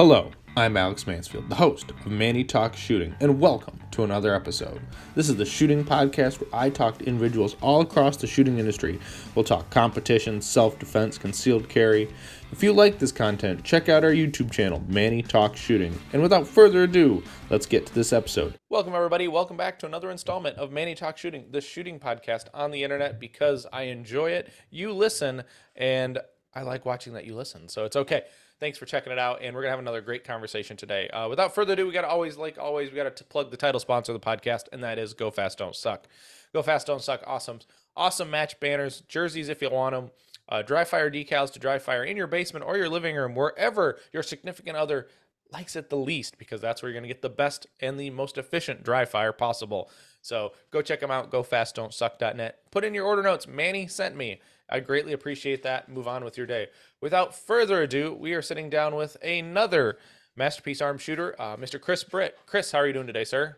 Hello, I'm Alex Mansfield, the host of Manny Talks Shooting, and welcome to another episode. This is the shooting podcast where I talk to individuals all across the shooting industry. We'll talk competition, self defense, concealed carry. If you like this content, check out our YouTube channel, Manny Talks Shooting. And without further ado, let's get to this episode. Welcome, everybody. Welcome back to another installment of Manny Talks Shooting, the shooting podcast on the internet because I enjoy it. You listen, and I like watching that you listen, so it's okay. Thanks for checking it out, and we're gonna have another great conversation today. Uh, without further ado, we got to always, like always, we got to plug the title sponsor of the podcast, and that is Go Fast Don't Suck. Go Fast Don't Suck. Awesome, awesome match banners, jerseys if you want them, uh, dry fire decals to dry fire in your basement or your living room, wherever your significant other likes it the least, because that's where you're gonna get the best and the most efficient dry fire possible. So go check them out. GoFastDon'tSuck.net. Put in your order notes. Manny sent me. I greatly appreciate that. Move on with your day. Without further ado, we are sitting down with another Masterpiece Arms shooter, uh, Mr. Chris Britt. Chris, how are you doing today, sir?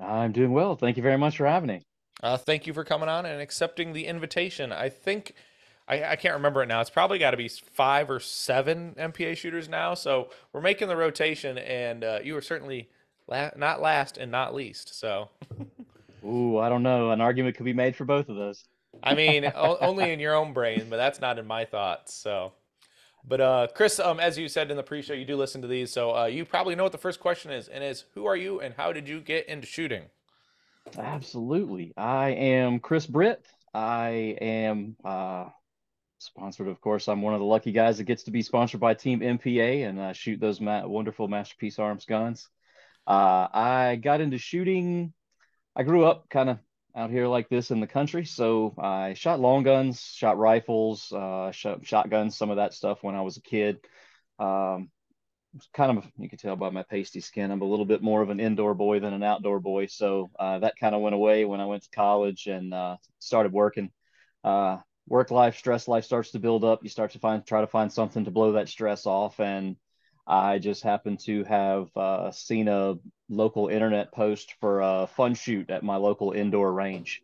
I'm doing well. Thank you very much for having me. Uh, thank you for coming on and accepting the invitation. I think I, I can't remember it now. It's probably got to be five or seven MPA shooters now. So we're making the rotation, and uh, you are certainly la- not last and not least. So. Ooh, I don't know. An argument could be made for both of those. I mean, only in your own brain, but that's not in my thoughts. So, but uh, Chris, um, as you said in the pre-show, you do listen to these, so uh, you probably know what the first question is, and is who are you and how did you get into shooting? Absolutely. I am Chris Britt. I am uh, sponsored, of course. I'm one of the lucky guys that gets to be sponsored by Team MPA and uh, shoot those ma- wonderful Masterpiece Arms guns. Uh, I got into shooting. I grew up kind of out here like this in the country. So I shot long guns, shot rifles, uh, shot shotguns, some of that stuff when I was a kid. Um, kind of you can tell by my pasty skin, I'm a little bit more of an indoor boy than an outdoor boy. So uh, that kind of went away when I went to college and uh, started working. Uh, work life, stress life starts to build up. You start to find try to find something to blow that stress off and I just happened to have uh, seen a local internet post for a fun shoot at my local indoor range.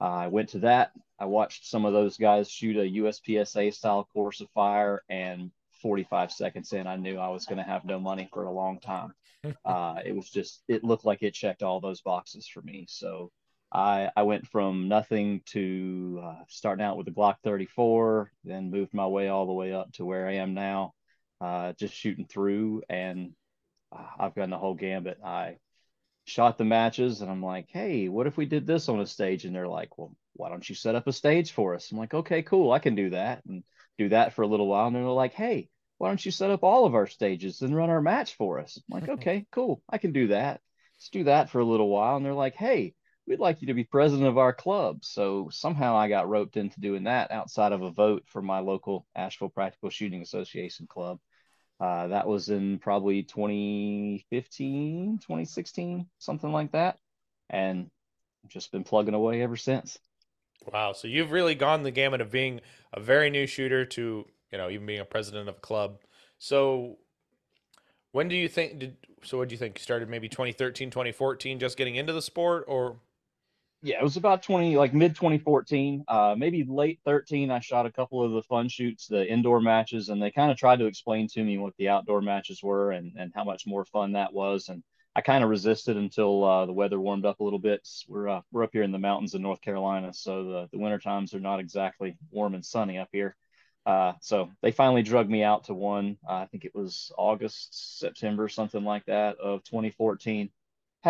I went to that. I watched some of those guys shoot a USPSA style course of fire, and 45 seconds in, I knew I was going to have no money for a long time. Uh, it was just, it looked like it checked all those boxes for me. So I, I went from nothing to uh, starting out with a Glock 34, then moved my way all the way up to where I am now uh, just shooting through, and uh, I've gotten the whole gambit. I shot the matches, and I'm like, hey, what if we did this on a stage? And they're like, well, why don't you set up a stage for us? I'm like, okay, cool, I can do that, and do that for a little while. And they're like, hey, why don't you set up all of our stages and run our match for us? I'm like, okay, cool, I can do that. Let's do that for a little while. And they're like, hey, we'd like you to be president of our club. So somehow I got roped into doing that outside of a vote for my local Asheville Practical Shooting Association club. Uh, that was in probably 2015, 2016, something like that. And I've just been plugging away ever since. Wow. So you've really gone the gamut of being a very new shooter to, you know, even being a president of a club. So when do you think did so what do you think? You started maybe 2013, 2014 just getting into the sport or yeah, it was about 20, like mid 2014, uh, maybe late 13. I shot a couple of the fun shoots, the indoor matches, and they kind of tried to explain to me what the outdoor matches were and, and how much more fun that was. And I kind of resisted until uh, the weather warmed up a little bit. We're uh, we're up here in the mountains in North Carolina, so the, the winter times are not exactly warm and sunny up here. Uh, so they finally drug me out to one. Uh, I think it was August, September, something like that of 2014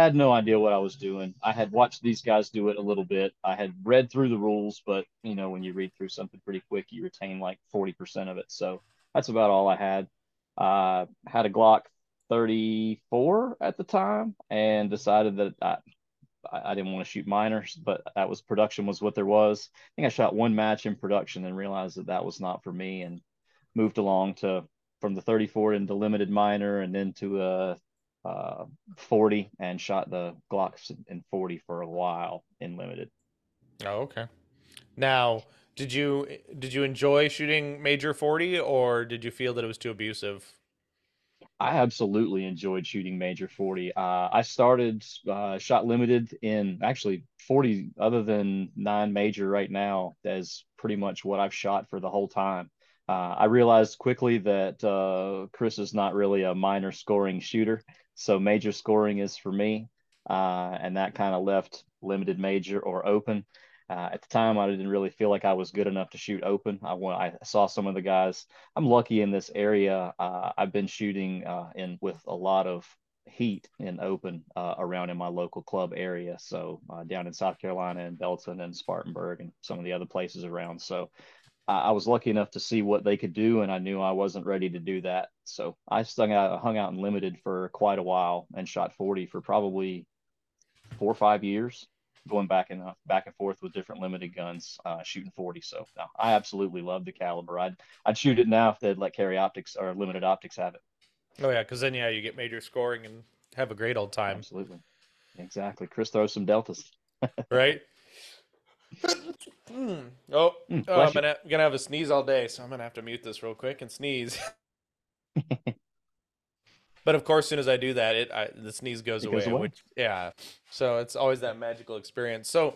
had no idea what I was doing. I had watched these guys do it a little bit. I had read through the rules, but you know, when you read through something pretty quick, you retain like 40% of it. So that's about all I had. Uh, had a Glock 34 at the time and decided that I, I didn't want to shoot minors, but that was production was what there was. I think I shot one match in production and realized that that was not for me and moved along to from the 34 into limited minor and then to a uh, 40 and shot the Glocks in 40 for a while in limited. Oh, okay. Now, did you did you enjoy shooting Major 40 or did you feel that it was too abusive? I absolutely enjoyed shooting Major 40. Uh, I started uh, shot limited in actually 40 other than nine major right now. That's pretty much what I've shot for the whole time. Uh, I realized quickly that uh, Chris is not really a minor scoring shooter, so major scoring is for me, uh, and that kind of left limited major or open. Uh, at the time, I didn't really feel like I was good enough to shoot open. I, I saw some of the guys. I'm lucky in this area. Uh, I've been shooting uh, in with a lot of heat in open around in my local club area. So down in South Carolina and Belton and Spartanburg and some of the other places around. So I was lucky enough to see what they could do, and I knew I wasn't ready to do that. So I stung out, hung out in limited for quite a while and shot 40 for probably four or five years going back and uh, back and forth with different limited guns, uh, shooting 40. So no, I absolutely love the caliber. I'd I'd shoot it now if they'd let carry optics or limited optics have it. Oh yeah, because then yeah, you get major scoring and have a great old time. Absolutely, exactly. Chris throws some deltas. right. Mm. Oh, mm, oh I'm gonna, gonna have a sneeze all day, so I'm gonna have to mute this real quick and sneeze. but of course, as soon as I do that, it I, the sneeze goes, away, goes away. Which, yeah, so it's always that magical experience. So,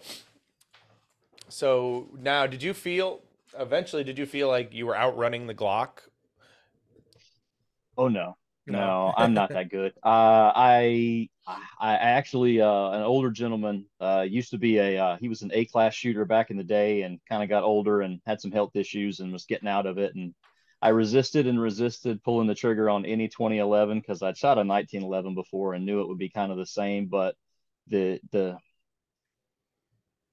so now, did you feel eventually? Did you feel like you were outrunning the Glock? Oh no, no, I'm not that good. Uh, I I actually uh, an older gentleman uh, used to be a uh, he was an A class shooter back in the day and kind of got older and had some health issues and was getting out of it and I resisted and resisted pulling the trigger on any 2011 because I'd shot a 1911 before and knew it would be kind of the same, but the the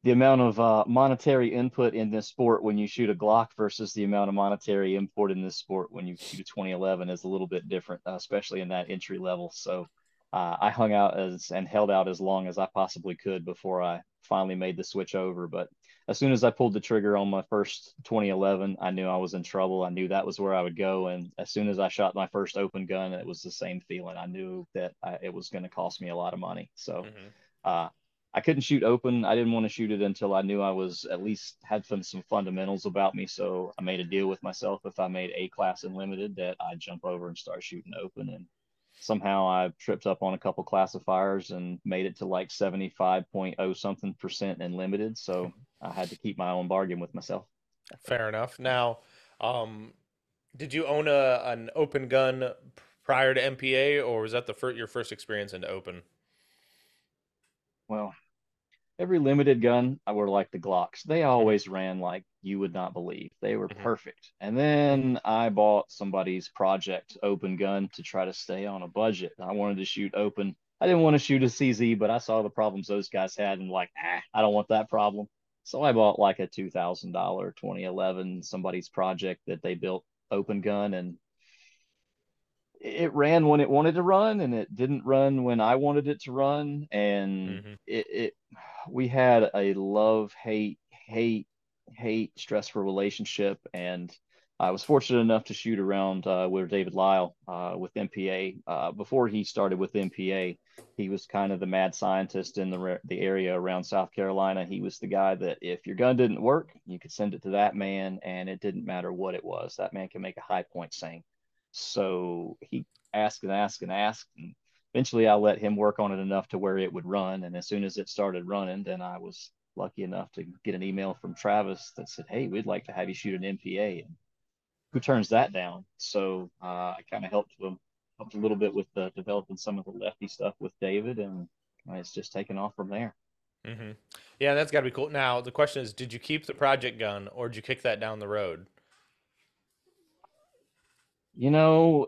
the amount of uh, monetary input in this sport when you shoot a Glock versus the amount of monetary import in this sport when you shoot a 2011 is a little bit different, uh, especially in that entry level. So uh, I hung out as and held out as long as I possibly could before I finally made the switch over. But as soon as I pulled the trigger on my first 2011, I knew I was in trouble. I knew that was where I would go. And as soon as I shot my first open gun, it was the same feeling. I knew that I, it was going to cost me a lot of money. So mm-hmm. uh, I couldn't shoot open. I didn't want to shoot it until I knew I was at least had some, some fundamentals about me. So I made a deal with myself if I made A class and limited that I'd jump over and start shooting open. And somehow I tripped up on a couple classifiers and made it to like 75.0 something percent in limited. So I had to keep my own bargain with myself. Fair enough. Now, um, did you own a an open gun prior to MPA, or was that the first, your first experience into open? Well, every limited gun were like the Glocks. They always ran like you would not believe. They were mm-hmm. perfect. And then I bought somebody's project open gun to try to stay on a budget. I wanted to shoot open. I didn't want to shoot a CZ, but I saw the problems those guys had and like, ah, I don't want that problem. So I bought like a two thousand dollar 2011 somebody's project that they built open gun and it ran when it wanted to run and it didn't run when I wanted it to run and mm-hmm. it, it we had a love hate hate hate stressful relationship and I was fortunate enough to shoot around uh, with David Lyle uh, with MPA. Uh, before he started with MPA, he was kind of the mad scientist in the the area around South Carolina. He was the guy that if your gun didn't work, you could send it to that man, and it didn't matter what it was. That man can make a Hi-Point sing. So he asked and asked and asked, and eventually I let him work on it enough to where it would run. And as soon as it started running, then I was lucky enough to get an email from Travis that said, "Hey, we'd like to have you shoot an MPA." And who turns that down? So uh, I kind of helped him, helped a little bit with developing some of the lefty stuff with David, and it's just taken off from there. Mm-hmm. Yeah, that's got to be cool. Now the question is, did you keep the project gun, or did you kick that down the road? You know,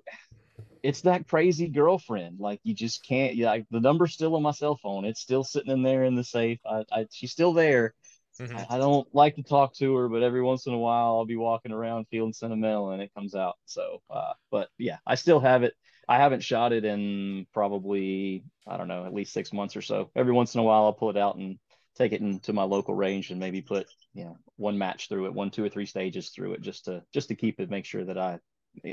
it's that crazy girlfriend. Like you just can't. Yeah, like, the number's still on my cell phone. It's still sitting in there in the safe. I, I she's still there. Mm-hmm. I, I don't like to talk to her, but every once in a while I'll be walking around feeling sentimental and it comes out. So, uh, but yeah, I still have it. I haven't shot it in probably I don't know at least six months or so. Every once in a while I'll pull it out and take it into my local range and maybe put you know one match through it, one, two or three stages through it, just to just to keep it, make sure that I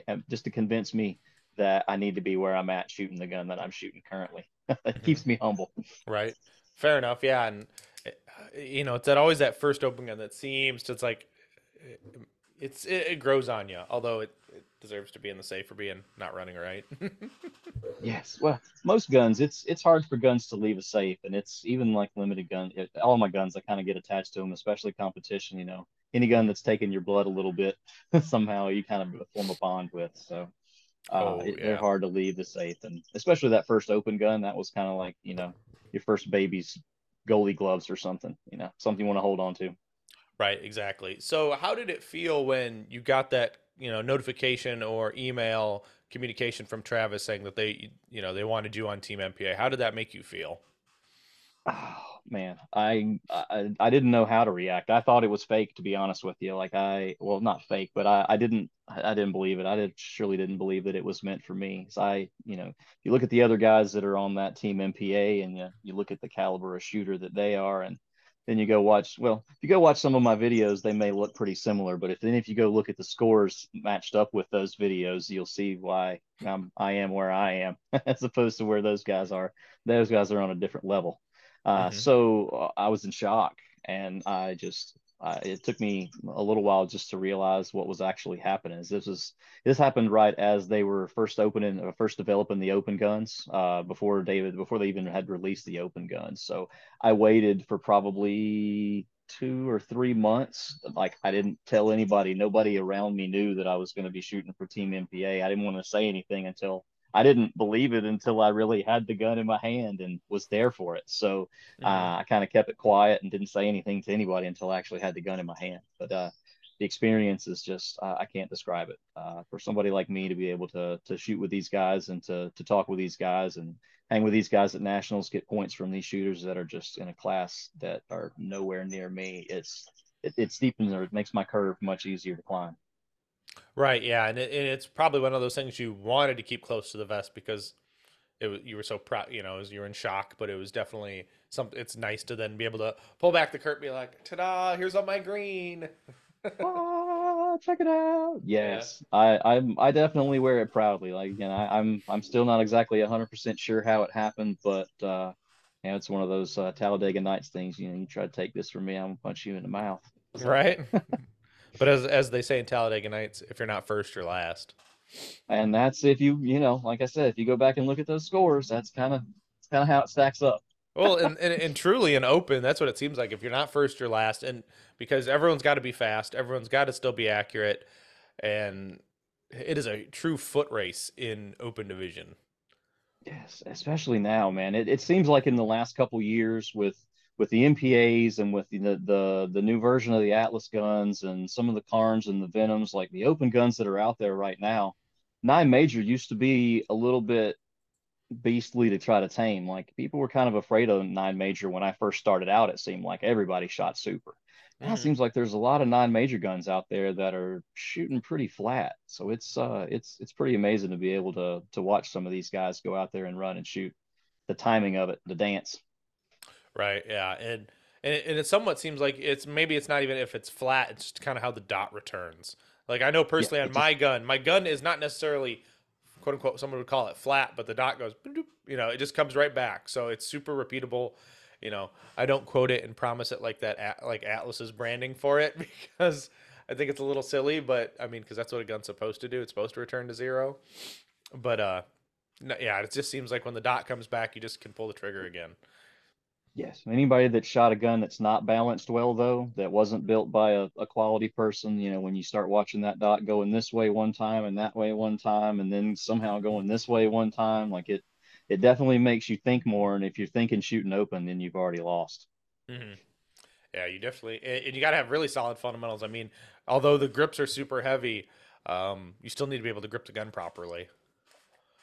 Uh, just to convince me that I need to be where I'm at shooting the gun that I'm shooting currently. it mm-hmm. keeps me humble. Right. Fair enough. Yeah. And, uh, you know, it's that always that first open gun that seems to, it's like, uh, it's, it, it grows on you, although it, it deserves to be in the safe for being not running right. yes. Well, most guns, it's, it's hard for guns to leave a safe. And it's even like limited gun, it, all my guns, I kind of get attached to them, especially competition, you know, any gun that's taken your blood a little bit somehow you kind of form a bond with. So uh, Oh, it- yeah. they're hard to leave the safe, and especially that first open gun. That was kind of like you know your first baby's goalie gloves or something. You know, something you want to hold on to. Right, exactly. So, how did it feel when you got that, you know, notification or email communication from Travis saying that they, you know, they wanted you on Team MPA? How did that make you feel? Oh man, I, I I didn't know how to react. I thought it was fake, to be honest with you. Like I, well, not fake, but I, I didn't I didn't believe it. I did surely didn't believe that it was meant for me. So I, you know, you look at the other guys that are on that team MPA, and you you look at the caliber of shooter that they are, and then you go watch. Well, if you go watch some of my videos, they may look pretty similar, but if then if you go look at the scores matched up with those videos, you'll see why I'm I am where I am as opposed to where those guys are. Those guys are on a different level. Uh, Mhm. So uh, I was in shock, and I just uh, it took me a little while just to realize what was actually happening. Is this was this happened right as they were first opening, uh, first developing the open guns uh, before David, before they even had released the open guns. So I waited for probably two or three months. Like I didn't tell anybody. Nobody around me knew that I was going to be shooting for Team MPA. I didn't want to say anything until I didn't believe it until I really had the gun in my hand and was there for it. So uh, I kind of kept it quiet and didn't say anything to anybody until I actually had the gun in my hand. But uh, the experience is just uh, I can't describe it. Uh, for somebody like me to be able to to shoot with these guys and to to talk with these guys and hang with these guys at nationals, get points from these shooters that are just in a class that are nowhere near me. It's it, it steepens or it makes my curve much easier to climb. Right, yeah, and, it, and it's probably one of those things you wanted to keep close to the vest because it was you were so proud, you know, you were in shock, but it was definitely some. It's nice to then be able to pull back the curtain, and be like, "Ta-da! Here's all my green." ah, check it out. Yes, I, I'm I definitely wear it proudly. Like again, I, I'm I'm still not exactly 100% sure how it happened, but uh, you know, it's one of those uh, Talladega Nights things. You know, you try to take this from me, I'm gonna punch you in the mouth. right? but as as they say in Talladega Nights, if you're not first, you're last. And that's if you you know, like I said, if you go back and look at those scores, that's kind of kind of how it stacks up. Well, and, and and truly in open, that's what it seems like. If you're not first, you're last, and because everyone's got to be fast, everyone's got to still be accurate, and it is a true foot race in open division. Yes, especially now, man. It it seems like in the last couple years with with the MPAs and with the, the the new version of the Atlas guns and some of the Carns and the Venoms, like the open guns that are out there right now, nine major used to be a little bit beastly to try to tame. Like people were kind of afraid of nine major when I first started out. It seemed like everybody shot super. Now it Mhm. seems like there's a lot of nine major guns out there that are shooting pretty flat. So it's uh it's it's pretty amazing to be able to to watch some of these guys go out there and run and shoot. The timing of it, the dance. Right. Yeah. And and it, and it somewhat seems like it's maybe it's not even if it's flat. It's just kind of how the dot returns. Like I know personally on it my gun, my gun is not necessarily quote unquote someone would call it flat, but the dot goes you know it just comes right back. So it's super repeatable. You know I don't quote it and promise it like that at, like Atlas's branding for it because I think it's a little silly. But I mean because that's what a gun's supposed to do. It's supposed to return to zero. But uh, no, yeah, it just seems like when the dot comes back, you just can pull the trigger again. Yes. Anybody that shot a gun that's not balanced well though, that wasn't built by a, a quality person, you know, when you start watching that dot going this way one time and that way one time and then somehow going this way one time, like it it definitely makes you think more. And if you're thinking shooting open, then you've already lost. hmm Yeah, you definitely, and you got to have really solid fundamentals. I mean, although the grips are super heavy, um, you still need to be able to grip the gun properly.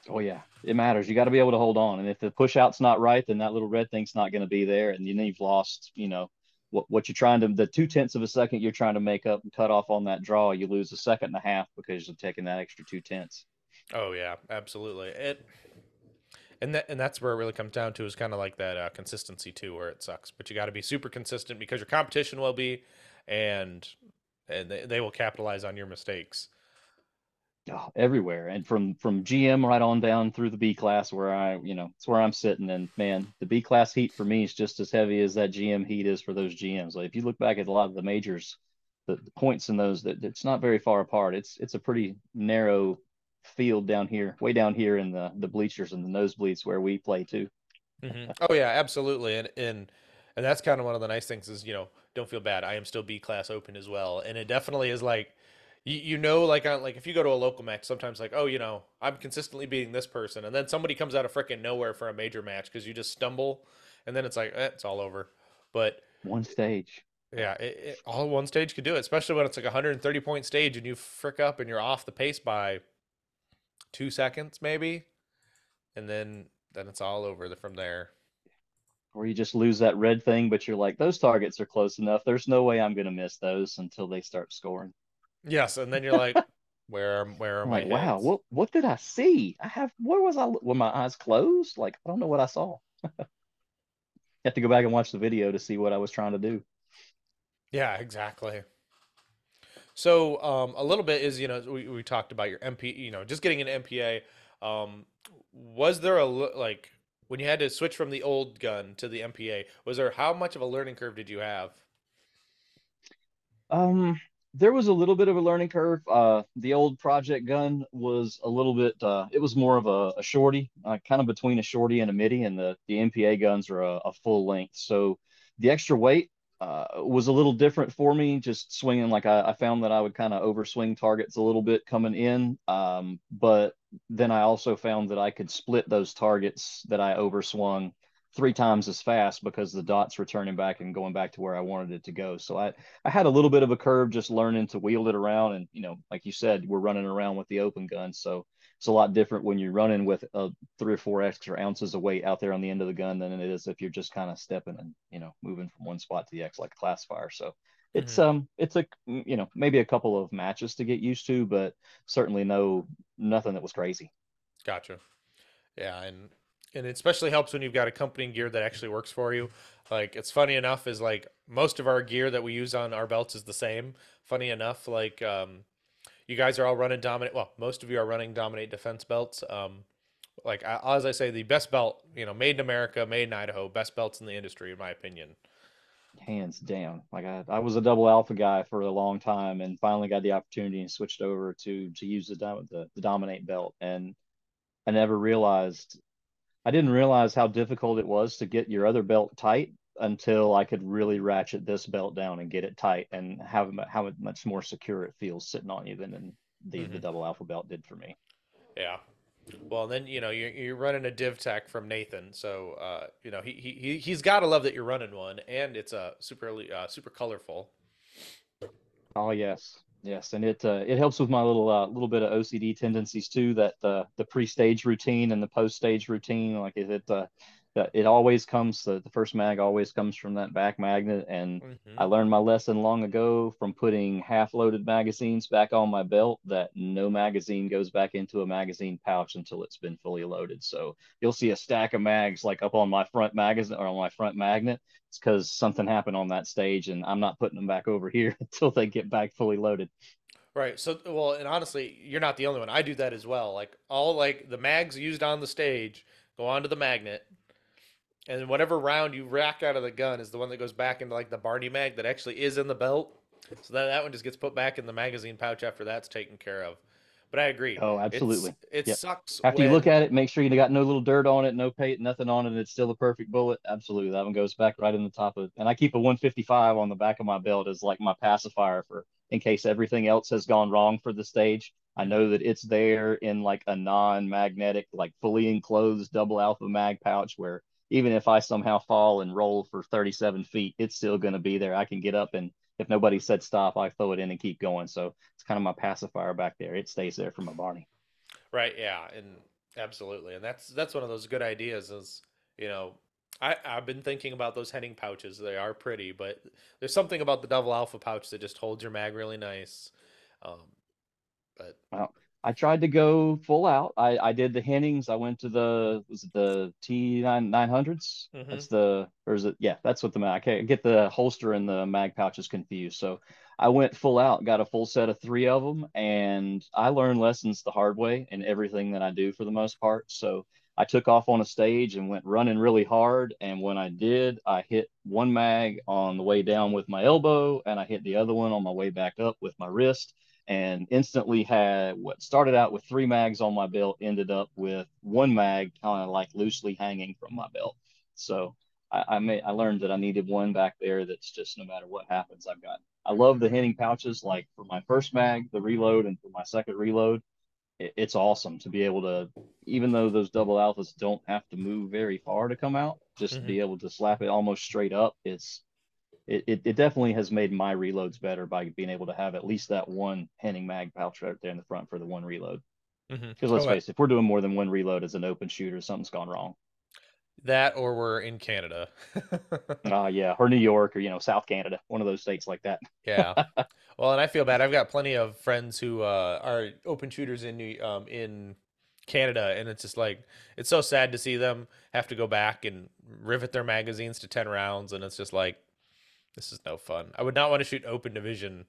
Oh yeah, it matters. You got to be able to hold on, and if the push out's not right, then that little red thing's not going to be there, and then you've lost. You know what what you're trying to the two tenths of a second you're trying to make up and cut off on that draw. You lose a second and a half because you're taking that extra two tenths. Oh yeah, absolutely. It, and that and that's where it really comes down to is kind of like that uh, consistency too, where it sucks. But you got to be super consistent because your competition will be, and and they, they will capitalize on your mistakes. Oh, everywhere, and from from GM right on down through the B class where I you know it's where I'm sitting. And man, the B class heat for me is just as heavy as that GM heat is for those GMs. Like if you look back at a lot of the majors, the, the points in those that it's not very far apart. It's it's a pretty narrow field down here, way down here in the the bleachers and the nosebleeds where we play too. hmm Oh yeah, absolutely, and and and that's kind of one of the nice things is you know don't feel bad. I am still B class open as well, and it definitely is like you, you know like on like if you go to a local match sometimes like oh you know i'm consistently beating this person and then somebody comes out of freaking nowhere for a major match because you just stumble and then it's like eh, it's all over. But one stage. Yeah it, it, all one stage could do it especially when it's like a 130 point stage and you frick up and you're off the pace by two seconds maybe and then then it's all over from there. Or you just lose that red thing but you're like those targets are close enough. There's no way i'm going to miss those until they start scoring Yes, and then you're like, where where are I'm my like, wow, what what did I see? I have where was I? Were my eyes closed? Like I don't know what I saw. you have to go back and watch the video to see what I was trying to do. Yeah, exactly. So um, a little bit is you know we, we talked about your MP you know just getting an MPA. Um, was there a like when you had to switch from the old gun to the MPA? Was there how much of a learning curve did you have? Um, there was a little bit of a learning curve. Uh, the old project gun was a little bit. Uh, it was more of a, a shorty, uh, kind of between a shorty and a midi, and the the MPA guns are a, a full length. So the extra weight uh, was a little different for me. Just swinging like I, I found that I would kind of overswing targets a little bit coming in, um, but then I also found that I could split those targets that I overswung three times as fast because the dot's returning back and going back to where I wanted it to go. So I, I had a little bit of a curve just learning to wheel it around. And, you know, like you said, we're running around with the open gun. So it's a lot different when you're running with uh, three or four extra ounces of weight out there on the end of the gun than it is if you're just kind of stepping and, you know, moving from one spot to the X like a classifier. So it's, hmm um, it's a, you know, maybe a couple of matches to get used to, but certainly no, nothing that was crazy. Gotcha. Yeah, and and it especially helps when you've got accompanying gear that actually works for you. Like it's funny enough is like most of our gear that we use on our belts is the same. Funny enough, like um, you guys are all running dominate. Well, most of you are running dominate defense belts. Um, like as I say, the best belt, you know, made in America, made in Idaho, best belts in the industry, in my opinion. hands down. Like I, I was a double alpha guy for a long time, and finally got the opportunity and switched over to to use the the, the dominate belt. And I never realized I didn't realize how difficult it was to get your other belt tight until I could really ratchet this belt down and get it tight, and how how much more secure it feels sitting on you than in the the hmm double alpha belt did for me. Yeah. Well, then you know you're you're running a div tech from Nathan, so uh, you know he he he- he's got to love that you're running one, and it's a uh, super uh, super colorful. Oh yes, yes, and it uh, it helps with my little uh, little bit of OCD tendencies too. That uh, the pre-stage routine and the post-stage routine, like it, it uh, it always comes. The, the first mag always comes from that back magnet, and I hmm learned my lesson long ago from putting half-loaded magazines back on my belt. That no magazine goes back into a magazine pouch until it's been fully loaded. So you'll see a stack of mags like up on my front magazine or on my front magnet it's because something happened on that stage and I'm not putting them back over here until they get back fully loaded. Right. So, well, and honestly, you're not the only one. I do that as well. Like all like the mags used on the stage go onto the magnet, and then whatever round you rack out of the gun is the one that goes back into like the Barney mag that actually is in the belt. So then that one just gets put back in the magazine pouch after that's taken care of. But I agree. Oh, It's absolutely. it Yep. sucks After you look at it, make sure you got no little dirt on it, no paint, nothing on it. and It's still a perfect bullet. Absolutely. That one goes back right in the top of it. And I keep a 155 on the back of my belt as like my pacifier for in case everything else has gone wrong for the stage. I know that it's there in like a non-magnetic, like fully enclosed double alpha mag pouch where even if I somehow fall and roll for 37 feet, it's still going to be there. I can get up and if nobody said stop, I throw it in and keep going. So it's kind of my pacifier back there. It stays there for my Barney. Right, yeah, and absolutely. And that's that's one of those good ideas is, you know, I I've been thinking about those Henning pouches. They are pretty, but there's something about the double alpha pouch that just holds your mag really nice. Um, but Well, I tried to go full out. I, I did the Hennings. I went to the was it the T nine nine hundreds? hmm That's the or is it? Yeah, that's what the mag. I get the holster and the mag pouches confused. So I went full out, got a full set of three of them, and I learned lessons the hard way in everything that I do for the most part. So I took off on a stage and went running really hard. And when I did, I hit one mag on the way down with my elbow, and I hit the other one on my way back up with my wrist and instantly had what started out with three mags on my belt ended up with one mag kind of like loosely hanging from my belt. So I, I may I learned that I needed one back there that's just no matter what happens, I've got. I love the henning pouches. Like for my first mag, the reload, and for my second reload, it, it's awesome to be able to, even though those double alphas don't have to move very far to come out, just mm-hmm. be able to slap it almost straight up. It's it, it, it definitely has made my reloads better by being able to have at least that one henning mag pouch right there in the front for the one reload. Because mm-hmm. let's oh, face it, if we're doing more than one reload as an open shooter, something's gone wrong. That or we're in Canada. uh, yeah, or New York or you know South Canada, one of those states like that. yeah. Well, and I feel bad. I've got plenty of friends who uh, are open shooters in New um, in Canada, and it's just like it's so sad to see them have to go back and rivet their magazines to ten rounds, and it's just like this is no fun. I would not want to shoot open division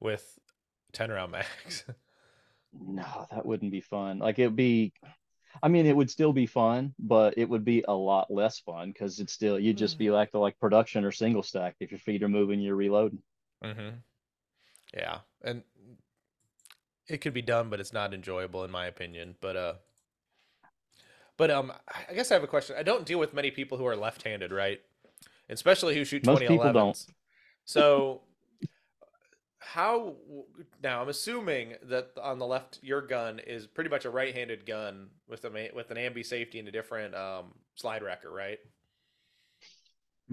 with ten round mags. no, that wouldn't be fun. Like it'd be I mean, it would still be fun, but it would be a lot less fun because it's still you'd just be mm. like the like production or single stack. If your feet are moving, you're reloading. Mm-hmm. Yeah, and it could be done, but it's not enjoyable in my opinion. But uh, but um, I guess I have a question. I don't deal with many people who are left-handed, right? Especially who shoot twenty eleven. Most people don't. So how now i'm assuming that on the left your gun is pretty much a right-handed gun with a with an ambi safety and a different um, slide racker right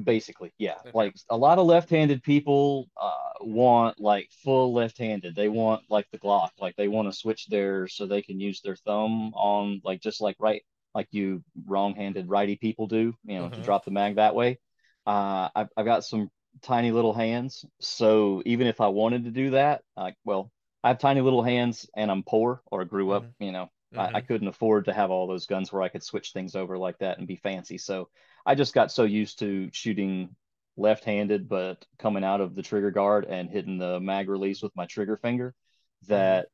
basically yeah okay. like a lot of left-handed people uh, want like full left-handed they want like the glock like they want to switch their so they can use their thumb on like just like right like you wrong-handed righty people do you know mm-hmm. to drop the mag that way uh, I've, I've got some tiny little hands. So even if I wanted to do that, like, well, I have tiny little hands and I'm poor or grew up, mm-hmm. you know, mm-hmm. I, I, mm-hmm. couldn't afford to have all those guns where I could switch things over like that and be fancy. So I just got so used to shooting left handed, but coming out of the trigger guard and hitting the mag release with my trigger finger mm-hmm. that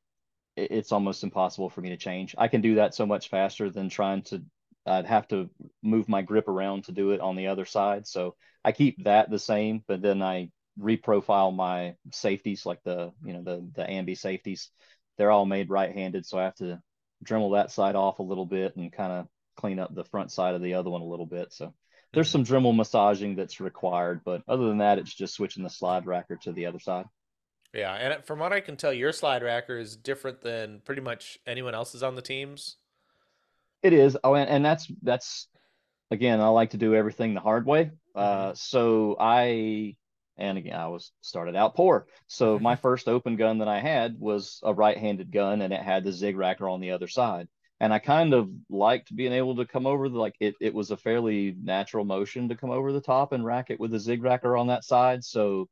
mm-hmm. it's almost impossible for me to change. I can do that so much faster than trying to I'd have to move my grip around to do it on the other side. So I keep that the same, but then I reprofile my safeties, like the you know the the ambi safeties. They're all made right-handed, so I have to Dremel that side off a little bit and kind of clean up the front side of the other one a little bit. So there's mm-hmm. some Dremel massaging that's required, but other than that, it's just switching the slide racker to the other side. Yeah, and from what I can tell, your slide racker is different than pretty much anyone else's on the teams. It is. Oh, and, and that's that's again, I like to do everything the hard way. Uh, mm-hmm. so I and again, I was started out poor. So my first open gun that I had was a right-handed gun, and it had the zig racker on the other side. And I kind of liked being able to come over the like it. It was a fairly natural motion to come over the top and rack it with the zig racker on that side. So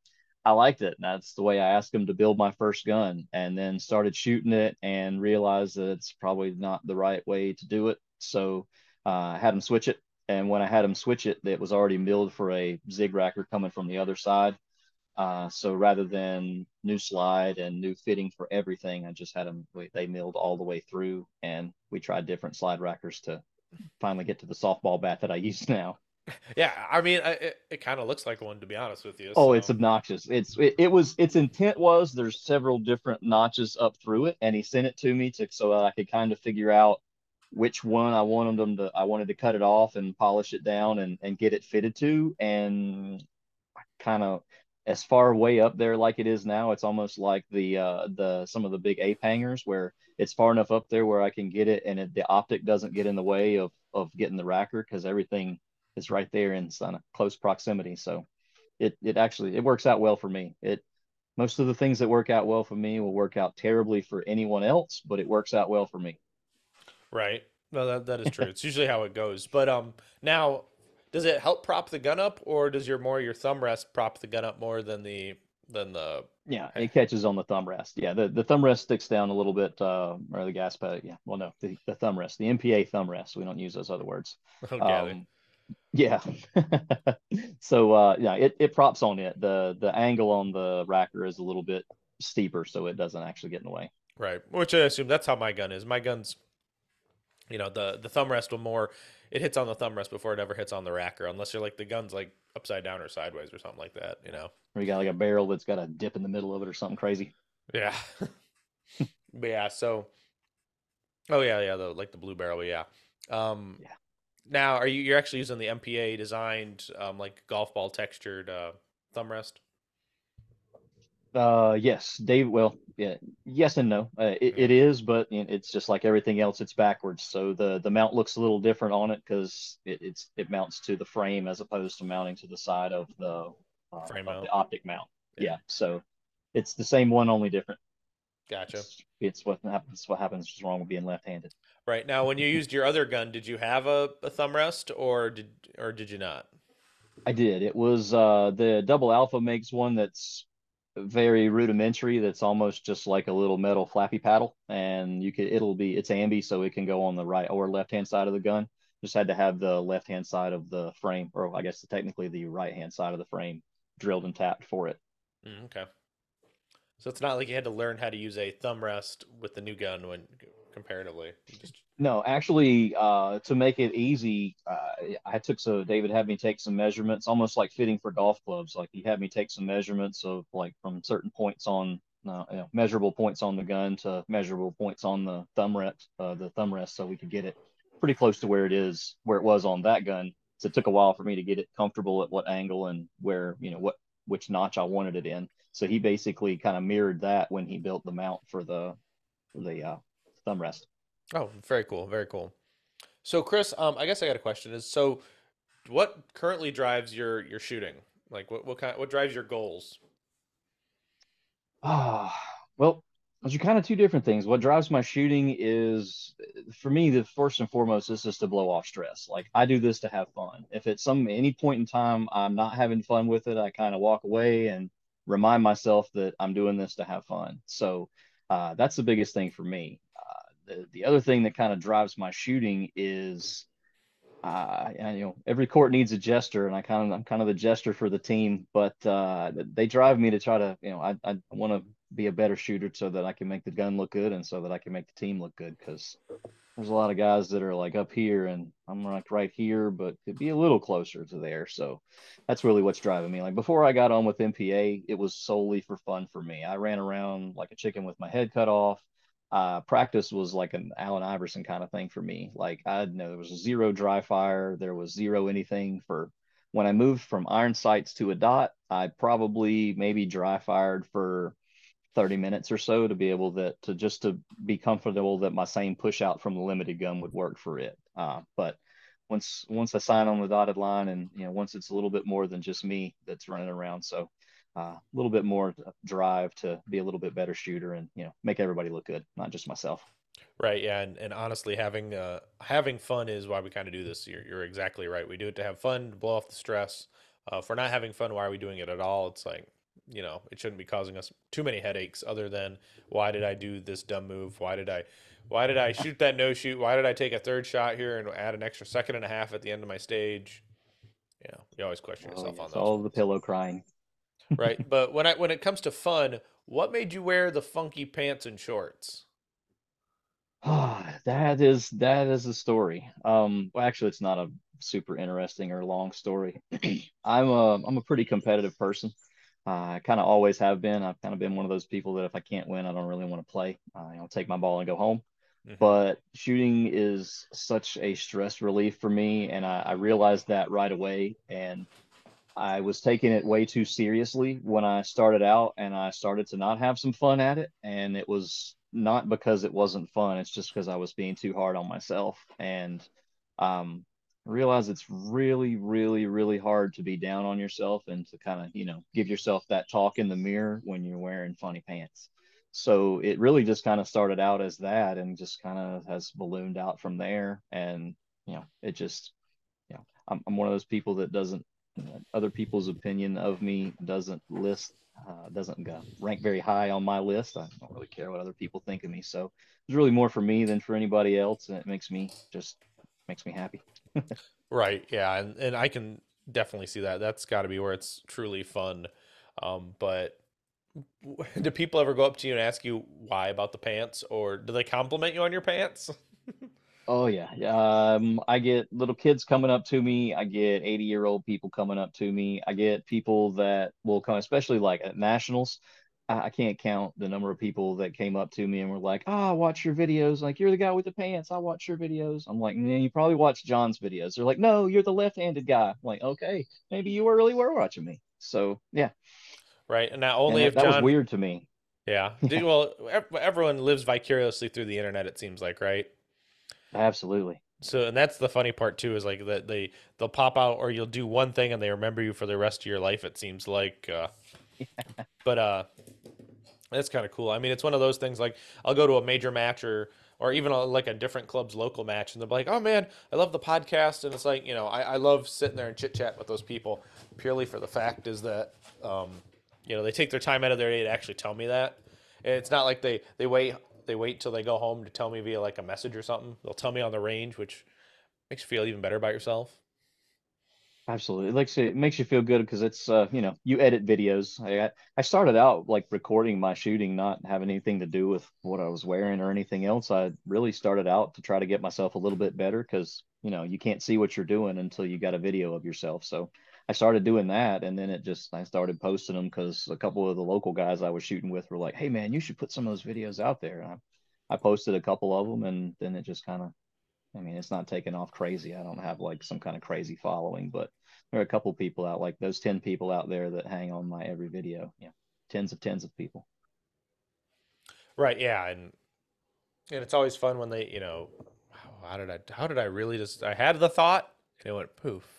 I liked it. And that's the way I asked him to build my first gun and then started shooting it and realized that it's probably not the right way to do it. So uh, I had him switch it. And when I had him switch it, it was already milled for a zig racker coming from the other side. Uh, so rather than new slide and new fitting for everything, I just had them, they milled all the way through. And we tried different slide rackers to finally get to the softball bat that I use now. Yeah, I mean, it, it kind of looks like one to be honest with you. Oh, it's obnoxious. It's it, it, was its intent was there's several different notches up through it, and he sent it to me to so that I could kind of figure out which one I wanted them to. I wanted to cut it off and polish it down and and get it fitted to, and kind of as far way up there like it is now. It's almost like the uh the some of the big ape hangers where it's far enough up there where I can get it and it, the optic doesn't get in the way of of getting the racker because everything is right there in close proximity. So it it actually it works out well for me. It most of the things that work out well for me will work out terribly for anyone else, but it works out well for me. Right. No, that that is true. it's usually how it goes. But um now does it help prop the gun up or does your more your thumb rest prop the gun up more than the than the yeah it catches on the thumb rest yeah the, the thumb rest sticks down a little bit uh or the gas pedal yeah well no the, the thumb rest the mpa thumb rest we don't use those other words um, yeah. so uh, yeah, it, it props on it. The the angle on the racker is a little bit steeper, so it doesn't actually get in the way. Right. Which I assume that's how my gun is. My gun's you know, the the thumb rest will more it hits on the thumb rest before it ever hits on the racker, unless you're like the gun's like upside down or sideways or something like that, you know. Or you got like a barrel that's got a dip in the middle of it or something crazy. Yeah. yeah, so oh yeah, yeah, the like the blue barrel, yeah. Um yeah now are you you're actually using the MPA designed um, like golf ball textured uh, thumb rest? Uh, yes, Dave. Well, yeah, yes and no. Uh, it, it is, but it's just like everything else. It's backwards. So the the mount looks a little different on it because it, it's it mounts to the frame as opposed to mounting to the side of the uh, Frame of the optic mount. Yeah. Yeah. So it's the same one, only different. Gotcha. It's, it's what happens. What happens is wrong with being left-handed. Right now, when you used your other gun, did you have a, a thumb rest or did or did you not? I did. It was uh the Double Alpha makes one that's very rudimentary. That's almost just like a little metal flappy paddle, and you could it'll be it's ambi, so it can go on the right or left hand side of the gun. Just had to have the left hand side of the frame, or I guess technically the right hand side of the frame drilled and tapped for it. Mm, okay. So it's not like you had to learn how to use a thumb rest with the new gun when comparatively. Just No, actually, uh, to make it easy, uh, I took so David had me take some measurements, almost like fitting for golf clubs. Like he had me take some measurements of like from certain points on, uh, you know, measurable points on the gun to measurable points on the thumb rest, uh, the thumb rest, so we could get it pretty close to where it is, where it was on that gun. So it took a while for me to get it comfortable at what angle and where, you know, what which notch I wanted it in. So he basically kind of mirrored that when he built the mount for the for the uh, thumb rest. Oh, very cool, very cool. So Chris, um, I guess I got a question. Is so, what currently drives your your shooting? Like, what what kind what drives your goals? Ah, well, those are kind of two different things. What drives my shooting is, for me, the first and foremost this is just to blow off stress. Like I do this to have fun. If at some any point in time I'm not having fun with it, I kind of walk away and remind myself that I'm doing this to have fun. So uh, that's the biggest thing for me. The the other thing that kind of drives my shooting is uh, and, you know, every court needs a jester, and I kind of I'm kind of the jester for the team, but uh, they drive me to try to, you know, I I want to be a better shooter so that I can make the gun look good and so that I can make the team look good because there's a lot of guys that are like up here and I'm like right here, but could be a little closer to there. So that's really what's driving me. Like before I got on with MPA, it was solely for fun for me. I ran around like a chicken with my head cut off uh, practice was like an Allen Iverson kind of thing for me. Like I know there was zero dry fire, there was zero anything for when I moved from iron sights to a dot. I probably maybe dry fired for 30 minutes or so to be able that to just to be comfortable that my same push out from the limited gun would work for it. Uh, but once once I sign on the dotted line and you know once it's a little bit more than just me that's running around, so uh, a little bit more drive to be a little bit better shooter and you know make everybody look good, not just myself. Right, yeah, and, and honestly, having uh, having fun is why we kind of do this. You're, you're exactly right. We do it to have fun, to blow off the stress. Uh, if we're not having fun, why are we doing it at all? It's like, you know, it shouldn't be causing us too many headaches. Other than why did I do this dumb move? Why did I, why did I shoot that no shoot? Why did I take a third shot here and add an extra second and a half at the end of my stage? You know, you always question Oh, yourself on yes, those. all the pillow crying. Right? But when I when it comes to fun, what made you wear the funky pants and shorts? Ah, that is that is a story. Um, well, actually, it's not a super interesting or long story. I'm a I'm a pretty competitive person. Uh, I kind of always have been. I've kind of been one of those people that if I can't win, I don't really want to play. Uh, you know, take my ball and go home. Mhm. But shooting is such a stress relief for me, and I, I realized that right away. And I was taking it way too seriously when I started out, and I started to not have some fun at it. And it was not because it wasn't fun; it's just because I was being too hard on myself. And um, I realized it's really, really, really hard to be down on yourself and to kind of, you know, give yourself that talk in the mirror when you're wearing funny pants. So it really just kind of started out as that, and just kind of has ballooned out from there. And you know, it just, you know, I'm, I'm one of those people that doesn't other people's opinion of me doesn't list uh, doesn't rank very high on my list. I don't really care what other people think of me. So it's really more for me than for anybody else, and it makes me just makes me happy. Right, yeah, and and I can definitely see that. That's got to be where it's truly fun. Um, but do people ever go up to you and ask you why about the pants, or do they compliment you on your pants? Oh yeah, yeah. Um, I get little kids coming up to me. I get 80 year old people coming up to me. I get people that will come, especially like at nationals. I, I can't count the number of people that came up to me and were like, "Ah, oh, I watch your videos. Like you're the guy with the pants. I watch your videos." I'm like, "Man, you probably watch John's videos." They're like, "No, you're the left-handed guy." I'm like, okay, maybe you really were watching me. So yeah, right. And now only and if that, John... was weird to me. Yeah. well, everyone lives vicariously through the internet. It seems like, right? Absolutely. So, and that's the funny part too, is like that they they'll pop out or you'll do one thing and they remember you for the rest of your life. It seems like, uh, yeah. but uh, that's kind of cool. I mean, it's one of those things. Like I'll go to a major match or or even a, like a different club's local match, and they're like, "Oh man, I love the podcast," and it's like you know, I, I love sitting there and chit chat with those people purely for the fact is that um, you know they take their time out of their day to actually tell me that. And it's not like they they wait they wait till they go home to tell me via like a message or something. They'll tell me on the range, which makes you feel even better about yourself. Absolutely. Like it makes you feel good because it's uh, you know, you edit videos. I I started out like recording my shooting, not having anything to do with what I was wearing or anything else. I really started out to try to get myself a little bit better because you know you can't see what you're doing until you got a video of yourself. So I started doing that, and then it just I started posting them because a couple of the local guys I was shooting with were like, "Hey man, you should put some of those videos out there." And I, I posted a couple of them, and then it just kind of, I mean, it's not taking off crazy. I don't have like some kind of crazy following, but there are a couple people out like those ten people out there that hang on my every video. Yeah, tens of tens of people. Right. Yeah, and and it's always fun when they, you know, how did I how did I really just I had the thought and it went poof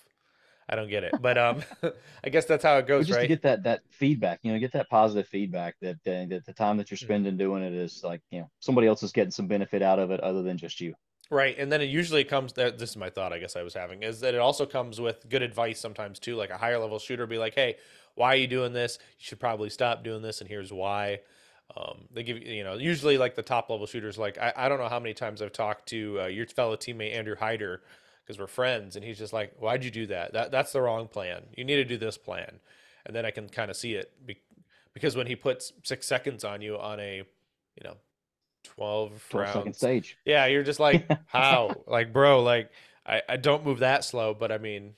I don't get it, but um, I guess that's how it goes, just right? to get that that feedback, you know, get that positive feedback that uh, that the time that you're mm. spending doing it is like, you know, somebody else is getting some benefit out of it other than just you. Right, and then it usually comes. That this is my thought. I guess I was having is that it also comes with good advice sometimes too. Like a higher level shooter be like, "Hey, why are you doing this? You should probably stop doing this, and here's why." Um, they give you, you know, usually like the top level shooters. Like I, I don't know how many times I've talked to uh, your fellow teammate Andrew Hyder because we're friends. And he's just like, why'd you do that? That that's the wrong plan. You need to do this plan. And then I can kind of see it be, because when he puts six seconds on you on a, you know, 12, 12 rounds, stage. Yeah. You're just like, how like, bro, like I, I don't move that slow, but I mean,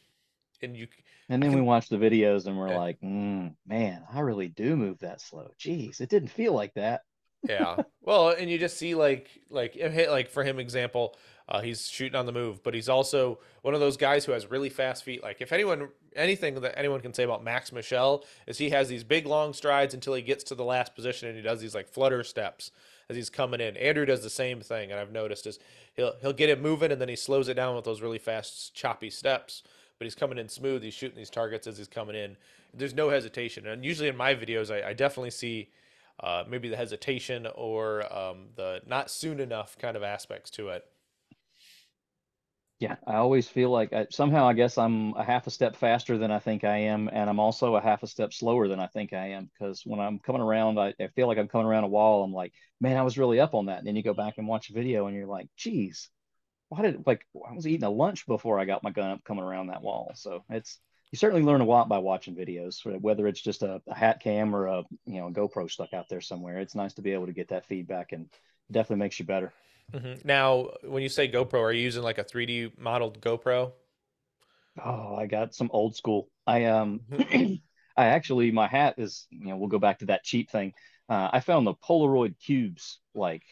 and you, and then we watch the videos and we're yeah. like, mm, man, I really do move that slow. Jeez, it didn't feel like that. Yeah. Well, and you just see like, like, like for him example, uh, he's shooting on the move, but he's also one of those guys who has really fast feet. Like if anyone, anything that anyone can say about Max Michel is he has these big long strides until he gets to the last position and he does these like flutter steps as he's coming in. Andrew does the same thing, and I've noticed is he'll he'll get it moving and then he slows it down with those really fast choppy steps. But he's coming in smooth. He's shooting these targets as he's coming in. There's no hesitation, and usually in my videos, I, I definitely see. Uh, maybe the hesitation or um, the not soon enough kind of aspects to it. Yeah, I always feel like I, somehow I guess I'm a half a step faster than I think I am, and I'm also a half a step slower than I think I am. Because when I'm coming around, I, I, feel like I'm coming around a wall. I'm like, man, I was really up on that. And then you go back and watch a video, and you're like, geez, why did like I was eating a lunch before I got my gun up coming around that wall. So it's you certainly learn a lot by watching videos, whether it's just a, a hat cam or a you know a GoPro stuck out there somewhere. It's nice to be able to get that feedback, and definitely makes you better. Mm-hmm. Now, when you say GoPro, are you using like a 3D modeled GoPro? Oh, I got some old school. I um, mm-hmm. I actually my hat is you know we'll go back to that cheap thing. Uh, I found the Polaroid cubes like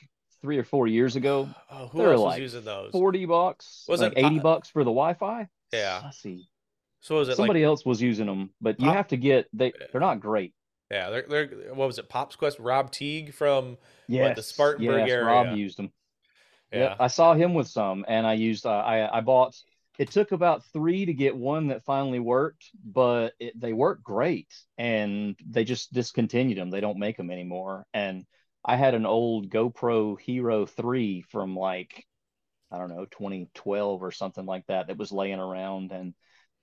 three or four years ago. Oh, who They're else like was using those? Forty bucks. Was like it eighty bucks for the Wi-Fi? Yeah. Sussy. So was it somebody like, else was using them, but you have to get they they're not great. Yeah, they're they're what was it? Pops Quest Rob Teague from yes, what, the Spartanburg yes, area. Rob used them. Yeah. Yep, I saw him with some, and I used uh, I I bought. It took about three to get one that finally worked, but it, they work great, and they just discontinued them. They don't make them anymore. And I had an old GoPro Hero three from like I don't know 2012 or something like that that was laying around, and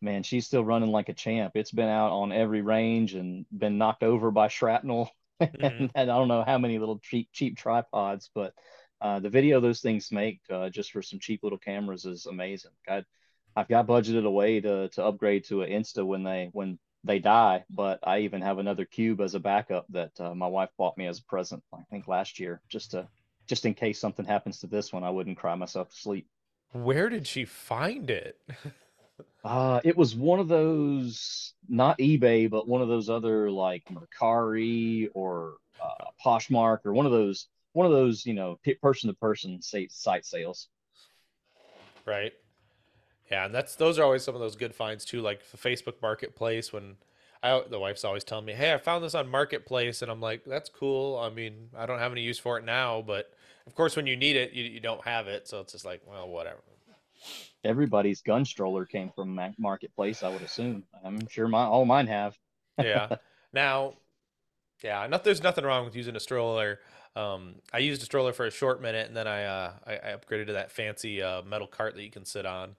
man, she's still running like a champ. It's been out on every range and been knocked over by shrapnel, mm-hmm. and, I don't know how many little cheap cheap tripods, but uh, the video those things make uh, just for some cheap little cameras is amazing. I, I've got budgeted away to to upgrade to an Insta when they when they die, but I even have another cube as a backup that uh, my wife bought me as a present. I think last year, just to just in case something happens to this one, I wouldn't cry myself to sleep. Where did she find it? Uh, it was one of those, not eBay, but one of those other like Mercari or uh, Poshmark or one of those, one of those, you know, person to person site sales. Right. Yeah, and that's those are always some of those good finds too, like the Facebook Marketplace. When I the wife's always telling me, "Hey, I found this on Marketplace," and I'm like, "That's cool." I mean, I don't have any use for it now, but of course, when you need it, you, you don't have it, so it's just like, well, whatever everybody's gun stroller came from marketplace i would assume. I'm sure my all mine have. Yeah. Now yeah not, there's nothing wrong with using a stroller. Um, i used a stroller for a short minute and then i uh, I, I, upgraded to that fancy uh, metal cart that you can sit on.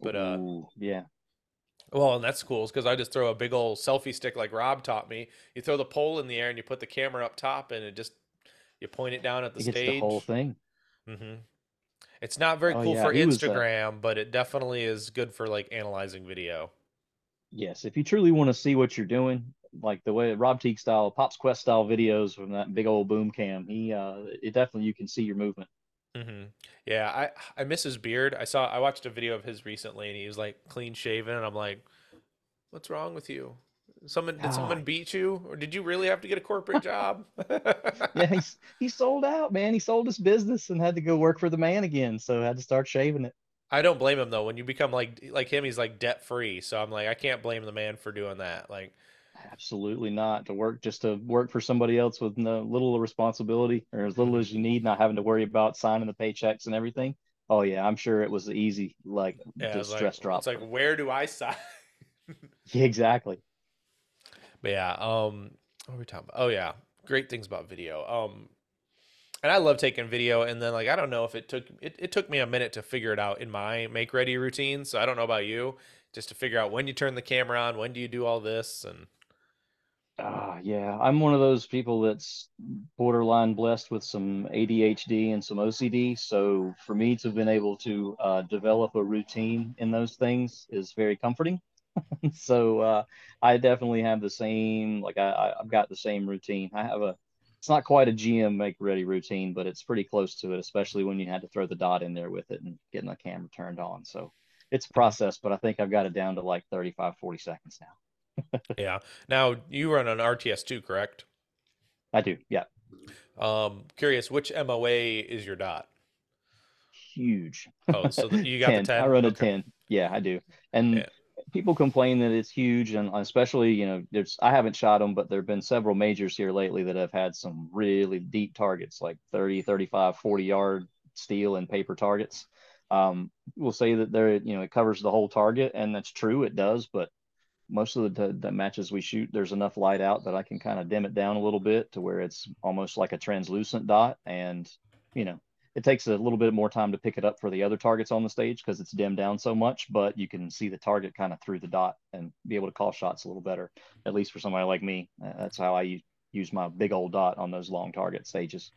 But uh Ooh, yeah. well and that's cool because i just throw a big old selfie stick like rob taught me. You throw the pole in the air and you put the camera up top and it just you point it down at the it stage the whole thing. Mm-hmm. It's not very Oh cool yeah, for he was uh, Instagram, but it definitely is good for like analyzing video. yes. If you truly want to see what you're doing, like the way Rob Teague style, Pops Quest style videos from that big old boom cam, he uh, it definitely you can see your movement. hmm Yeah, I I miss his beard. I saw I watched a video of his recently, and he was like clean shaven, and I'm like, what's wrong with you? Someone did someone beat you, or did you really have to get a corporate job? yeah, he's he sold out, man. He sold his business and had to go work for the man again, so had to start shaving it. I don't blame him though. When you become like like him, he's like debt free. So I'm like, I can't blame the man for doing that. Like, Absolutely not. To work just to work for somebody else with no little responsibility or as little as you need, not having to worry about signing the paychecks and everything. Oh yeah, I'm sure it was easy, like yeah, it's like drop. it's like where do I sign? Yeah, exactly. But yeah, um, what we talking about? Oh yeah, great things about video. Um, and I love taking video. And then like I don't know if it took it, it took me a minute to figure it out in my make ready routine. So I don't know about you, just to figure out when you turn the camera on, when do you do all this, and Ah, yeah, I'm one of those people that's borderline blessed with some ADHD and some OCD. So for me to have been able to uh, develop a routine in those things is very comforting. So uh, I definitely have the same, like I, I've got the same routine. I have a, it's not quite a GM make ready routine, but it's pretty close to it, especially when you had to throw the dot in there with it and getting the camera turned on. So it's a process, but I think I've got it down to like 35, 40 seconds now. yeah. Now you run an RTS too, correct? I do. Yeah. Um, curious which MOA is your dot? Huge. Oh, so the, you got the 10. 10? I run a Okay. 10. Yeah, I do. And Yeah. People complain that it's huge and especially, you know, there's I haven't shot them, but there've been several majors here lately that have had some really deep targets like 30, 35, 40 yard steel and paper targets. Um, we'll say that there, you know, it covers the whole target and that's true, it does, but most of the, the matches we shoot, there's enough light out that I can kind of dim it down a little bit to where it's almost like a translucent dot. And, you know, it takes a little bit more time to pick it up for the other targets on the stage because it's dimmed down so much, but you can see the target kind of through the dot and be able to call shots a little better, at least for somebody like me. Uh, That's how I use my big old dot on those long target stages.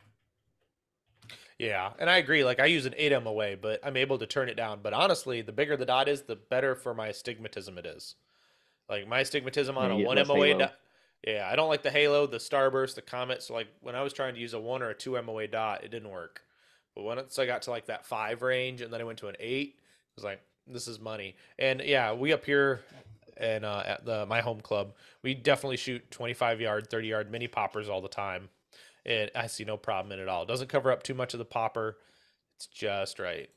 Yeah, and I agree. Like I use an 8 MOA, but I'm able to turn it down. But honestly, the bigger the dot is, the better for my astigmatism it is. Like my astigmatism on a one less MOA dot. Yeah, I don't like the halo, the starburst, the comet. So like when I was trying to use a one or a two MOA dot, it didn't work. Once I got to like that five range, and then I went to an eight, I was like, this is money. And yeah, we up here and uh, at the my home club, we definitely shoot 25 yard, 30 yard mini poppers all the time, and I see no problem in it at all. It doesn't cover up too much of the popper. It's just right.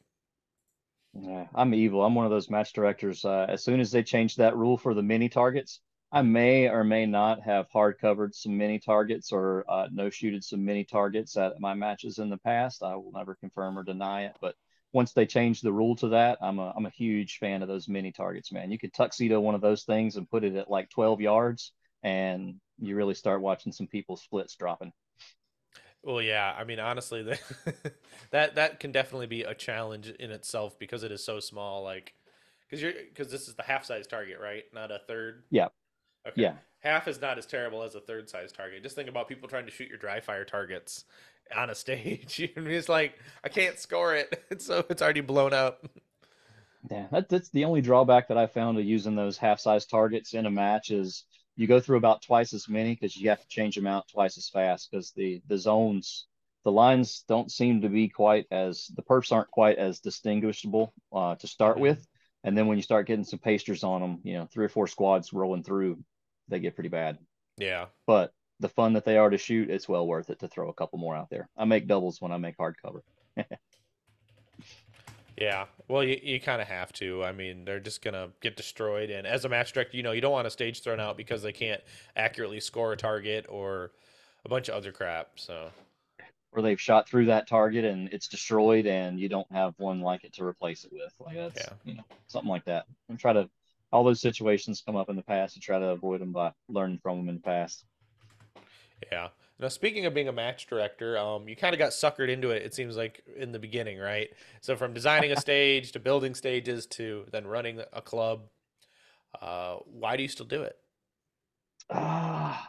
Yeah, I'm evil. I'm one of those match directors. Uh, as soon as they changed that rule for the mini targets, I may or may not have hard covered some mini targets or uh, no shooted some mini targets at my matches in the past. I will never confirm or deny it. But once they changed the rule to that, I'm a I'm a huge fan of those mini targets, man. You could tuxedo one of those things and put it at like 12 yards, and you really start watching some people splits dropping. Well, yeah. I mean, honestly, the, that that can definitely be a challenge in itself because it is so small. Like, because you're because this is the half size target, right? Not a third. Yeah, Okay. yeah. Half is not as terrible as a third size target. Just think about people trying to shoot your dry fire targets on a stage. It's like I can't score it. So it's already blown up. Yeah, that, that's the only drawback that I found to using those half-size targets in a match is you go through about twice as many because you have to change them out twice as fast because the the zones, the lines don't seem to be quite as the perfs aren't quite as distinguishable uh, to start with. And then when you start getting some pasters on them, you know, three or four squads rolling through, they get pretty bad. Yeah. But the fun that they are to shoot, it's well worth it to throw a couple more out there. I make doubles when I make hardcover. Yeah, well, you, you kind of have to. I mean, they're just gonna get destroyed. And as a match director, you know, you don't want a stage thrown out because they can't accurately score a target or a bunch of other crap. So, Or they've shot through that target and it's destroyed, and you don't have one like it to replace it with. Like that's Yeah. you know something like that. And try to all those situations come up in the past and try to avoid them by learning from them in the past. yeah. Now, speaking of being a match director, um, you kind of got suckered into it. It seems like in the beginning, right? So, from designing a stage to building stages to then running a club, uh, why do you still do it? Ah,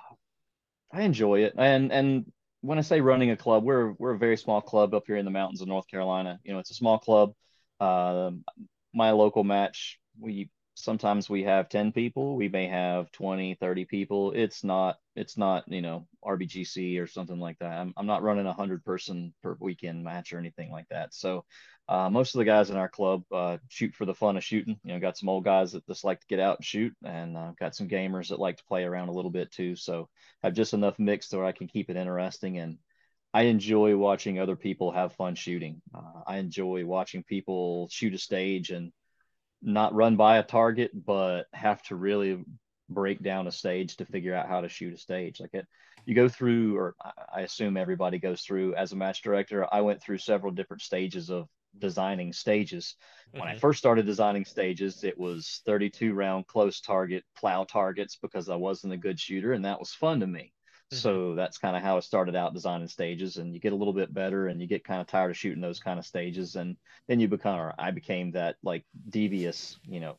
I enjoy it, and and when I say running a club, we're we're a very small club up here in the mountains of North Carolina. You know, it's a small club. Um, my local match, we sometimes we have 10 people, we may have 20, 30 people. It's not it's not, you know, RBGC or something like that. I'm I'm not running a 100 person per weekend match or anything like that. So, uh, most of the guys in our club uh, shoot for the fun of shooting. You know, got some old guys that just like to get out and shoot, and uh, got some gamers that like to play around a little bit too. So I have just enough mix so I can keep it interesting. And I enjoy watching other people have fun shooting. Uh, I enjoy watching people shoot a stage and not run by a target, but have to really break down a stage to figure out how to shoot a stage. Like it, you go through, or I assume everybody goes through as a match director. I went through several different stages of designing stages. When I Mhm. first started designing stages, it was 32 round close target plow targets because I wasn't a good shooter, and that was fun to me. Mhm. So that's kind of how I started out designing stages, and you get a little bit better, and you get kind of tired of shooting those kind of stages, and then you become, or I became that like devious, you know,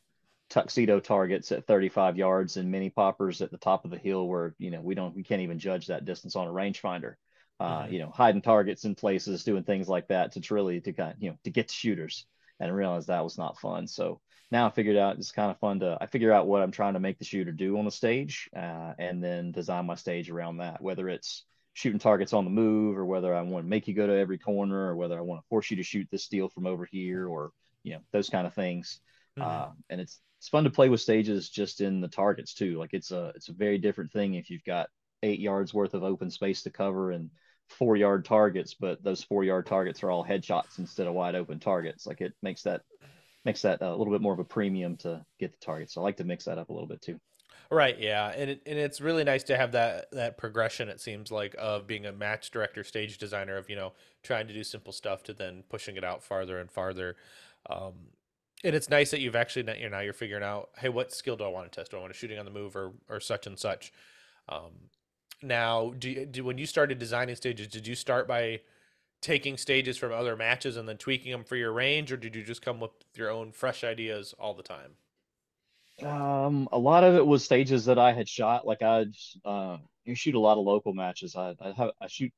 tuxedo targets at 35 yards and mini poppers at the top of the hill where you know we don't we can't even judge that distance on a rangefinder uh, Mhm. you know, hiding targets in places, doing things like that to really to kind of, you know, to get to shooters and realize that was not fun. So now I figured out it's kind of fun to, I figure out what I'm trying to make the shooter do on the stage uh, and then design my stage around that, whether it's shooting targets on the move or whether I want to make you go to every corner or whether I want to force you to shoot this steel from over here or, you know, those kind of things. Mhm. Uh, and it's, it's fun to play with stages just in the targets too. Like it's a, it's a very different thing if you've got eight yards worth of open space to cover and four yard targets, but those four yard targets are all headshots instead of wide open targets. Like it makes that makes that a little bit more of a premium to get the target. So I like to mix that up a little bit too. Right, yeah, and it, and it's really nice to have that that progression. It seems like of being a match director, stage designer, of you know trying to do simple stuff to then pushing it out farther and farther. Um, and it's nice that you've actually you now you're figuring out, hey, what skill do I want to test? Do I want to shooting on the move or or such and such? Um, now, do, you, do when you started designing stages, did you start by taking stages from other matches and then tweaking them for your range, or did you just come up with your own fresh ideas all the time? Um, a lot of it was stages that I had shot. Like I, uh, you shoot a lot of local matches. I, I have I shoot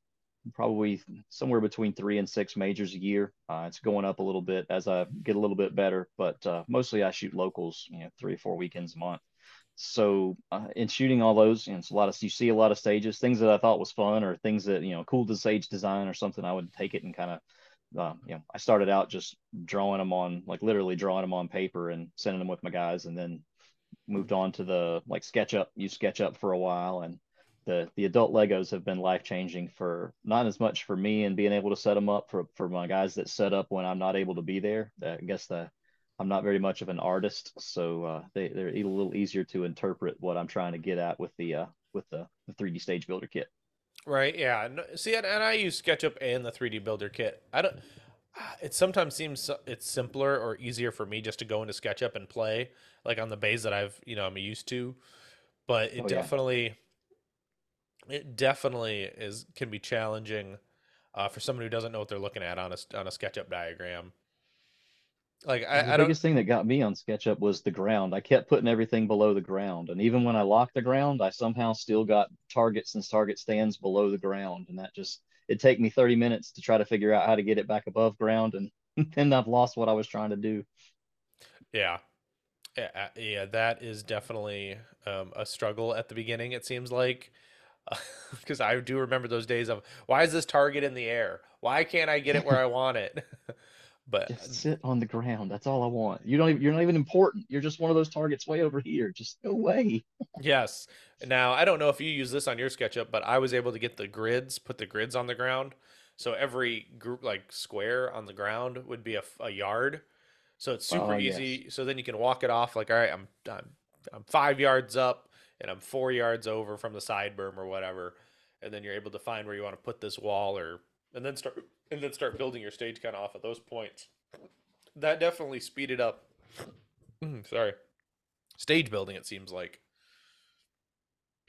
probably somewhere between three and six majors a year. Uh, it's going up a little bit as I get a little bit better, but uh, mostly I shoot locals. You know, three or four weekends a month. So uh, in shooting all those, you know, it's a lot of you see a lot of stages, things that I thought was fun or things that you know cool to stage design or something. I would take it and kind of. Uh, you know, I started out just drawing them on, like literally drawing them on paper and sending them with my guys, and then moved on to the like SketchUp. Use SketchUp for a while, and the the adult Legos have been life changing for not as much for me and being able to set them up for for my guys that set up when I'm not able to be there. I guess the I'm not very much of an artist, so uh, they they're a little easier to interpret what I'm trying to get at with the uh, with the, the 3D stage builder kit. Right. Yeah. See, and, and I use SketchUp and the 3D Builder kit. I don't. It sometimes seems it's simpler or easier for me just to go into SketchUp and play like on the bays that I've you know I'm used to, but it Oh, yeah. definitely, it definitely is can be challenging uh, for someone who doesn't know what they're looking at on a on a SketchUp diagram. Like the I, I don't. biggest thing that got me on SketchUp was the ground. I kept putting everything below the ground, and even when I locked the ground, I somehow still got targets and target stands below the ground, and that just it take me 30 minutes to try to figure out how to get it back above ground, and then I've lost what I was trying to do. Yeah. Yeah, yeah, that is definitely um, a struggle at the beginning, it seems like. Because I do remember those days of why is this target in the air? Why can't I get it where I want it? But Just sit on the ground. That's all I want. You don't even, you're not even important. You're just one of those targets way over here. Just go away. yes. Now, I don't know if you use this on your SketchUp, but I was able to get the grids, put the grids on the ground. So every group like square on the ground would be a yard. So it's super Oh, yes. easy. So then you can walk it off like, all right, I'm I'm I'm five yards up and I'm four yards over from the side berm or whatever, and then you're able to find where you want to put this wall or and then start and then start building your stage kind of off of those points. That definitely speeded up. Mm, sorry, stage building. It seems like.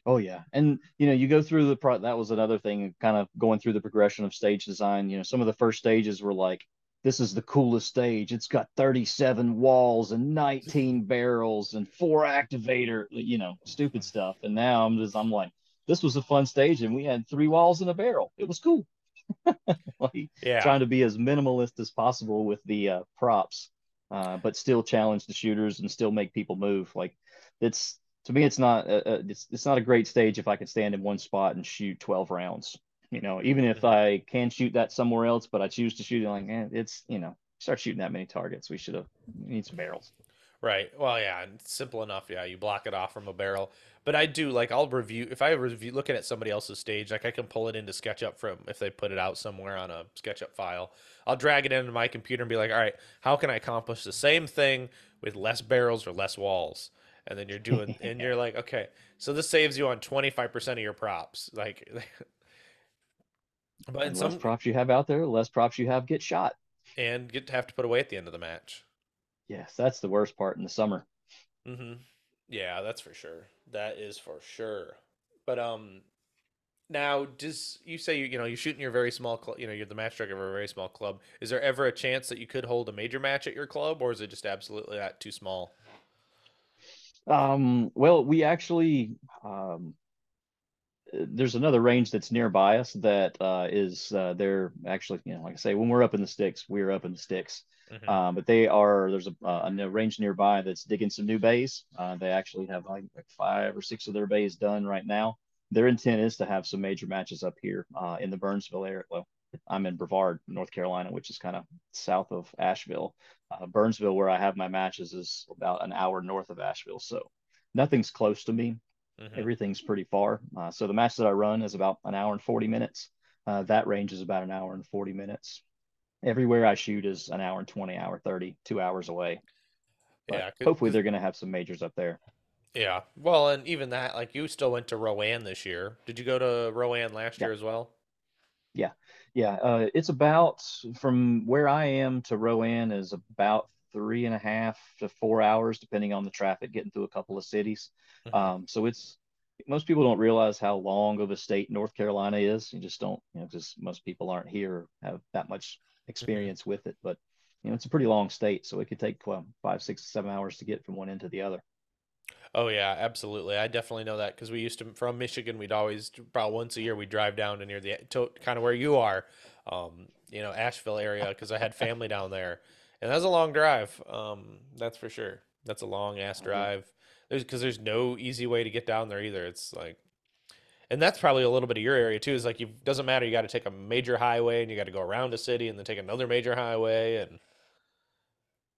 Oh yeah, and you know, you go through the pro. That was another thing, kind of going through the progression of stage design. You know, some of the first stages were like, "This is the coolest stage. It's got 37 walls and 19 barrels and four activator." You know, stupid stuff. And now I'm just, I'm like, this was a fun stage, and we had three walls and a barrel. It was cool. like Yeah. trying to be as minimalist as possible with the uh, props, uh, but still challenge the shooters and still make people move. Like it's to me, it's not uh, uh, it's it's not a great stage if I can stand in one spot and shoot 12 rounds. You know, even if I can shoot that somewhere else, but I choose to shoot it like, eh, it's you know, start shooting that many targets. We should have we need some barrels. Right. Well, yeah, and it's simple enough. Yeah, you block it off from a barrel. But I do like I'll review if I review looking at somebody else's stage, like I can pull it into SketchUp from if they put it out somewhere on a SketchUp file. I'll drag it into my computer and be like, all right, how can I accomplish the same thing with less barrels or less walls? And then you're doing, and you're like, okay, so this saves you on 25% of your props. Like, but in And some, props you have out there, less props you have get shot. and get to have to put away at the end of the match. Yes, that's the worst part in the summer. Mm-hmm. Yeah, that's for sure. That is for sure. But um, now does you say you you know you shoot in your very small club? You know you're the match director of a very small club. Is there ever a chance that you could hold a major match at your club, or is it just absolutely that too small? Um, well, we actually um, there's another range that's nearby us that uh, is uh, they're actually you know like I say when we're up in the sticks we're up in the sticks Mhm. um, but they are there's a, uh, a range nearby that's digging some new bays uh, they actually have like, like five or six of their bays done right now their intent is to have some major matches up here uh, in the Burnsville area well I'm in Brevard North Carolina which is kind of south of Asheville uh, Burnsville where I have my matches is about an hour north of Asheville so nothing's close to me Mhm. everything's pretty far. Uh, so the match that I run is about an hour and 40 minutes. Uh, that range is about an hour and 40 minutes. Everywhere I shoot is an hour and 20, hour 30, two hours away. But Yeah, hopefully they're going to have some majors up there. Yeah. Well, and even that, like you still went to Rowan this year. Did you go to Rowan last Yeah. year as well? Yeah, Yeah. uh, it's about from where I am to Rowan is about three and a half to four hours, depending on the traffic getting through a couple of cities. Mhm. Um, so it's most people don't realize how long of a state North Carolina is. You just don't, you know, because most people aren't here have that much experience with it. But you know, it's a pretty long state, so it could take well, five, six, seven hours to get from one end to the other. Oh yeah, absolutely. I definitely know that because we used to from Michigan. We'd always about once a year we'd drive down to near the to kind of where you are, um, you know, Asheville area because I had family down there, and that's a long drive. Um, that's for sure. That's a long ass Mhm. drive. There's because there's no easy way to get down there either. It's like, and that's probably a little bit of your area too. Is like you doesn't matter. You got to take a major highway and you got to go around a city and then take another major highway and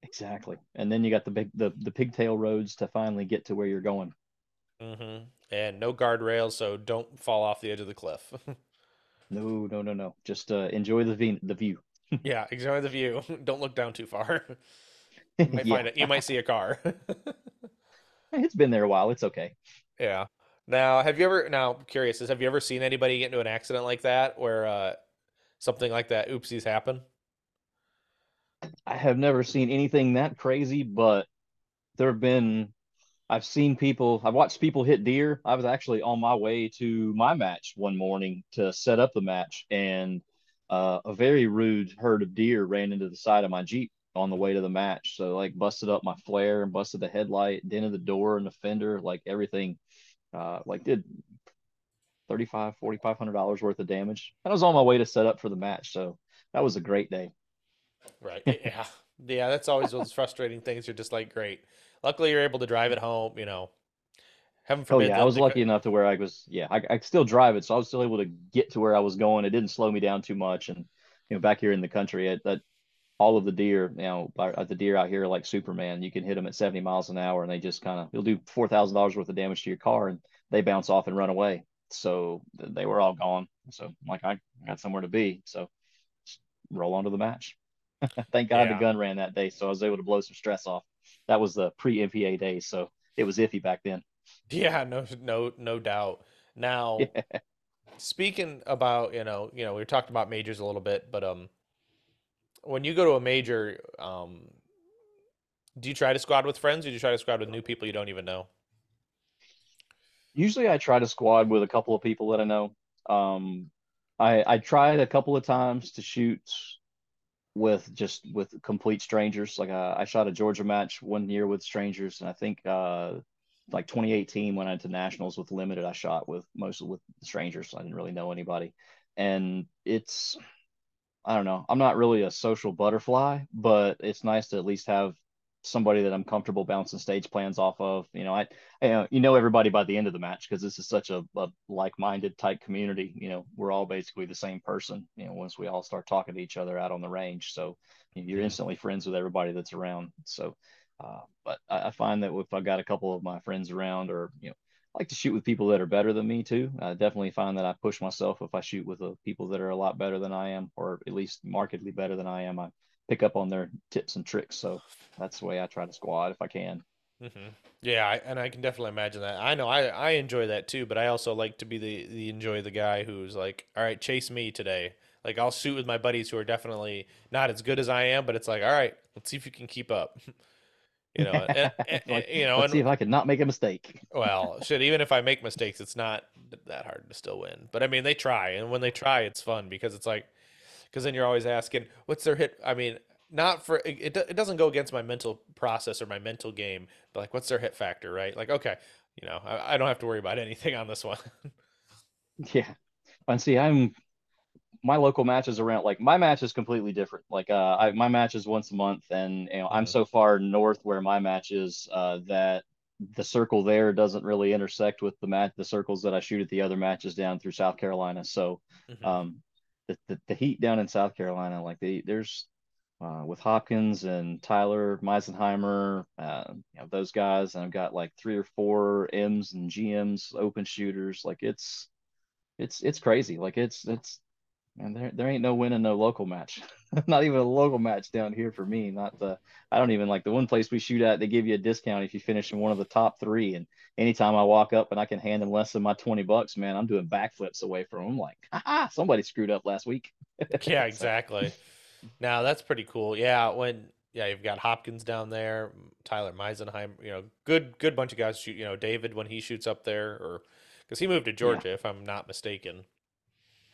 Exactly. And then you got the big the the pigtail roads to finally get to where you're going. hmm and no guardrails, so don't fall off the edge of the cliff. No, no, no, no. Just uh, enjoy the view. The view. Yeah, enjoy the view. Don't look down too far. You might Yeah. find it. You might see a car. It's been there a while. It's okay. yeah. Now, have you ever? Now, I'm curious is have you ever seen anybody get into an accident like that, where uh, something like that, oopsies happen? I have never seen anything that crazy, but there have been. I've seen people. I've watched people hit deer. I was actually on my way to my match one morning to set up the match, and uh, a very rude herd of deer ran into the side of my Jeep on the way to the match. So like busted up my flare and busted the headlight, dented the door and the fender, like everything. Uh, like did 35 4500 dollars worth of damage. And I was on my way to set up for the match, so that was a great day. Right. Yeah. Yeah. That's always those frustrating things. You're just like, great. Luckily, you're able to drive it home. You know, heaven Oh yeah, I was lucky enough to where I was. Yeah, I, I still drive it, so I was still able to get to where I was going. It didn't slow me down too much, and you know, back here in the country, it, that all of the deer, you know, the deer out here like Superman, you can hit them at 70 miles an hour and they just kind of, you'll do $4,000 worth of damage to your car and they bounce off and run away. So they were all gone. So like I got somewhere to be. So roll on to the match. Thank God yeah. the gun ran that day. So I was able to blow some stress off. That was the pre MPA days. So it was iffy back then. Yeah, no, no, no doubt. Now, yeah. speaking about, you know, you know, we talked about majors a little bit, but, um, when you go to a major, um, do you try to squad with friends or do you try to squad with new people you don't even know? Usually I try to squad with a couple of people that I know. Um, I, I tried a couple of times to shoot with just with complete strangers. Like uh, I shot a Georgia match one year with strangers, and I think uh, like 2018 when I went to nationals with limited, I shot with mostly with strangers. I didn't really know anybody, and it's I don't know. I'm not really a social butterfly, but it's nice to at least have somebody that I'm comfortable bouncing stage plans off of. You know, I, I you know everybody by the end of the match because this is such a, a, like-minded type community. You know, we're all basically the same person. You know, once we all start talking to each other out on the range, so you're instantly friends with everybody that's around. So, uh, but I, I, find that if I've got a couple of my friends around, or you know, I like to shoot with people that are better than me too. I definitely find that I push myself if I shoot with uh, people that are a lot better than I am, or at least markedly better than I am. I pick up on their tips and tricks. So that's the way I try to squad if I can. Mm-hmm. Yeah, I, and I can definitely imagine that. I know I, I enjoy that too, but I also like to be the, the enjoy the guy who's like, all right, chase me today. Like I'll shoot with my buddies who are definitely not as good as I am, but it's like, all right, let's see if you can keep up. you know, eh, and, and, eh, eh, like, you know, and, see if I can not make a mistake. well, shit, even if I make mistakes, it's not that hard to still win. But I mean, they try, and when they try, it's fun because it's like, because then you're always asking, what's their hit? I mean, not for it, it doesn't go against my mental process or my mental game but like what's their hit factor right like okay you know i, I don't have to worry about anything on this one yeah and see i'm my local matches around like my match is completely different like uh I, my match is once a month and you know i'm so far north where my match is uh that the circle there doesn't really intersect with the match the circles that i shoot at the other matches down through south carolina so mm-hmm. um the, the, the heat down in south carolina like the, there's uh, with Hopkins and Tyler Meisenheimer, uh, you know, those guys, and I've got like three or four M's and GMs, open shooters. Like it's, it's, it's crazy. Like it's, it's, and there, there ain't no winning no local match. not even a local match down here for me. Not the, I don't even like the one place we shoot at. They give you a discount if you finish in one of the top three. And anytime I walk up and I can hand them less than my twenty bucks, man, I'm doing backflips away from them. Like, ah, somebody screwed up last week. yeah, exactly. Now that's pretty cool. Yeah, when yeah, you've got Hopkins down there, Tyler Meisenheim, you know, good good bunch of guys shoot, you know, David when he shoots up there or cuz he moved to Georgia yeah. if I'm not mistaken.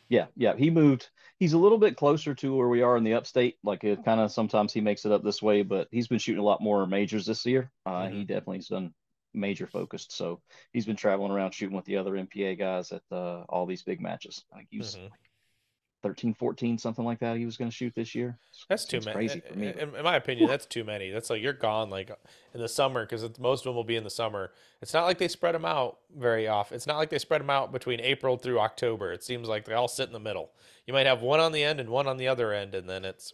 Yeah, yeah, he moved. He's a little bit closer to where we are in the upstate. Like it kind of sometimes he makes it up this way, but he's been shooting a lot more majors this year. Uh, mm-hmm. He definitely has done major focused. So he's been traveling around shooting with the other MPA guys at uh, all these big matches. Think he's mm-hmm. 13, 14, something like that. He was going to shoot this year. That's too many. Crazy eh, for me. Eh, in, in, my opinion, that's too many. That's like you're gone like in the summer because most of them will be in the summer. It's not like they spread them out very often. It's not like they spread them out between April through October. It seems like they all sit in the middle. You might have one on the end and one on the other end, and then it's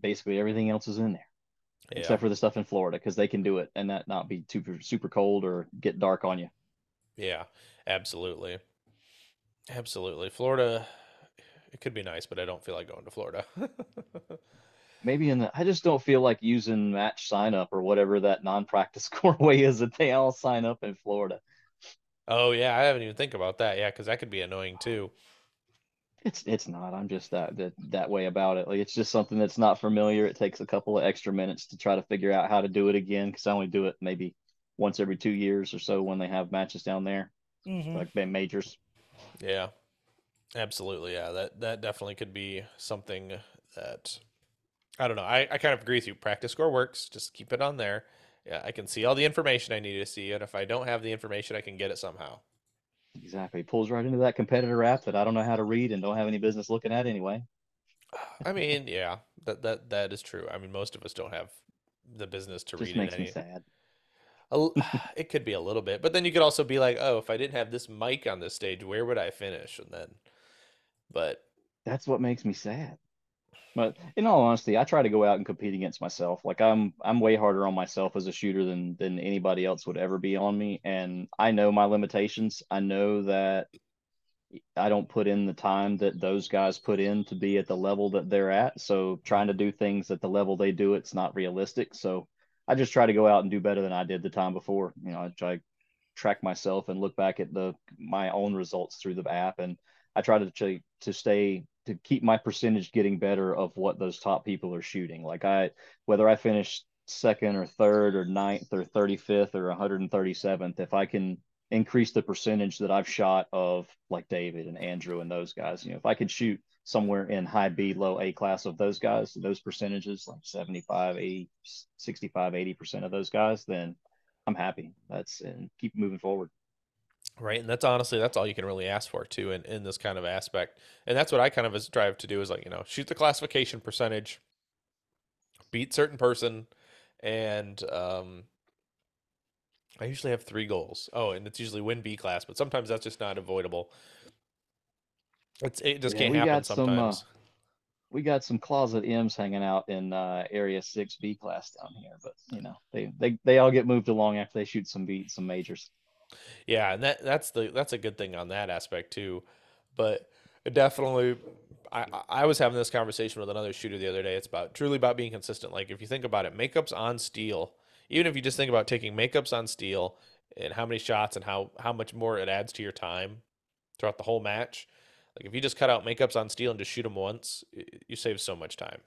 basically everything else is in there. Yeah. Except for the stuff in Florida, because they can do it and that not be super super cold or get dark on you. Yeah, absolutely. Absolutely. Florida it could be nice, but I don't feel like going to Florida. Maybe in the, I just don't feel like using match sign up or whatever that non-practice score way is that they all sign up in Florida. Oh yeah, I haven't even think about that. Yeah, because that could be annoying too. It's it's not. I'm just that, that that way about it. Like it's just something that's not familiar. It takes a couple of extra minutes to try to figure out how to do it again because I only do it maybe once every two years or so when they have matches down there, mm-hmm. like majors. Yeah, Absolutely, yeah. That that definitely could be something that I don't know. I, I kind of agree with you. PractiScore works. Just keep it on there. Yeah, I can see all the information I need to see, and if I don't have the information, I can get it somehow. Exactly. pulls right into that competitor app that I don't know how to read and don't have any business looking at anyway. I mean, yeah, that that that is true. I mean, most of us don't have the business to Just read. Makes any... me sad. it could be a little bit, but then you could also be like, oh, if I didn't have this mic on this stage, where would I finish? And then but that's what makes me sad. But in all honesty, I try to go out and compete against myself. Like I'm I'm way harder on myself as a shooter than than anybody else would ever be on me. And I know my limitations. I know that I don't put in the time that those guys put in to be at the level that they're at. So trying to do things at the level they do, it's not realistic. So I just try to go out and do better than I did the time before. You know, I try track myself and look back at the my own results through the app, and I try to to stay to keep my percentage getting better of what those top people are shooting. Like I, whether I finish second or third or ninth or 35th or 137th, if I can increase the percentage that I've shot of like David and Andrew and those guys. You know, if I could shoot somewhere in high B, low A class of those guys, those percentages, like 75, 80, 65, 80% of those guys, then I'm happy. That's and keep moving forward. Right. And that's honestly, that's all you can really ask for too in, in this kind of aspect. And that's what I kind of drive to do is like, you know, shoot the classification percentage, beat certain person, and um, I usually have three goals. Oh, and it's usually win B class, but sometimes that's just not avoidable. It's it just yeah, can't happen sometimes. Some, uh, we got some closet M's hanging out in uh, area six B class down here, but you know they, they they all get moved along after they shoot some beat some majors. Yeah, and that that's the that's a good thing on that aspect too. But definitely I, I was having this conversation with another shooter the other day. It's about truly about being consistent. Like if you think about it, makeups on steel even if you just think about taking makeups on steel and how many shots and how how much more it adds to your time throughout the whole match. Like if you just cut out makeups on steel and just shoot them once, you save so much time.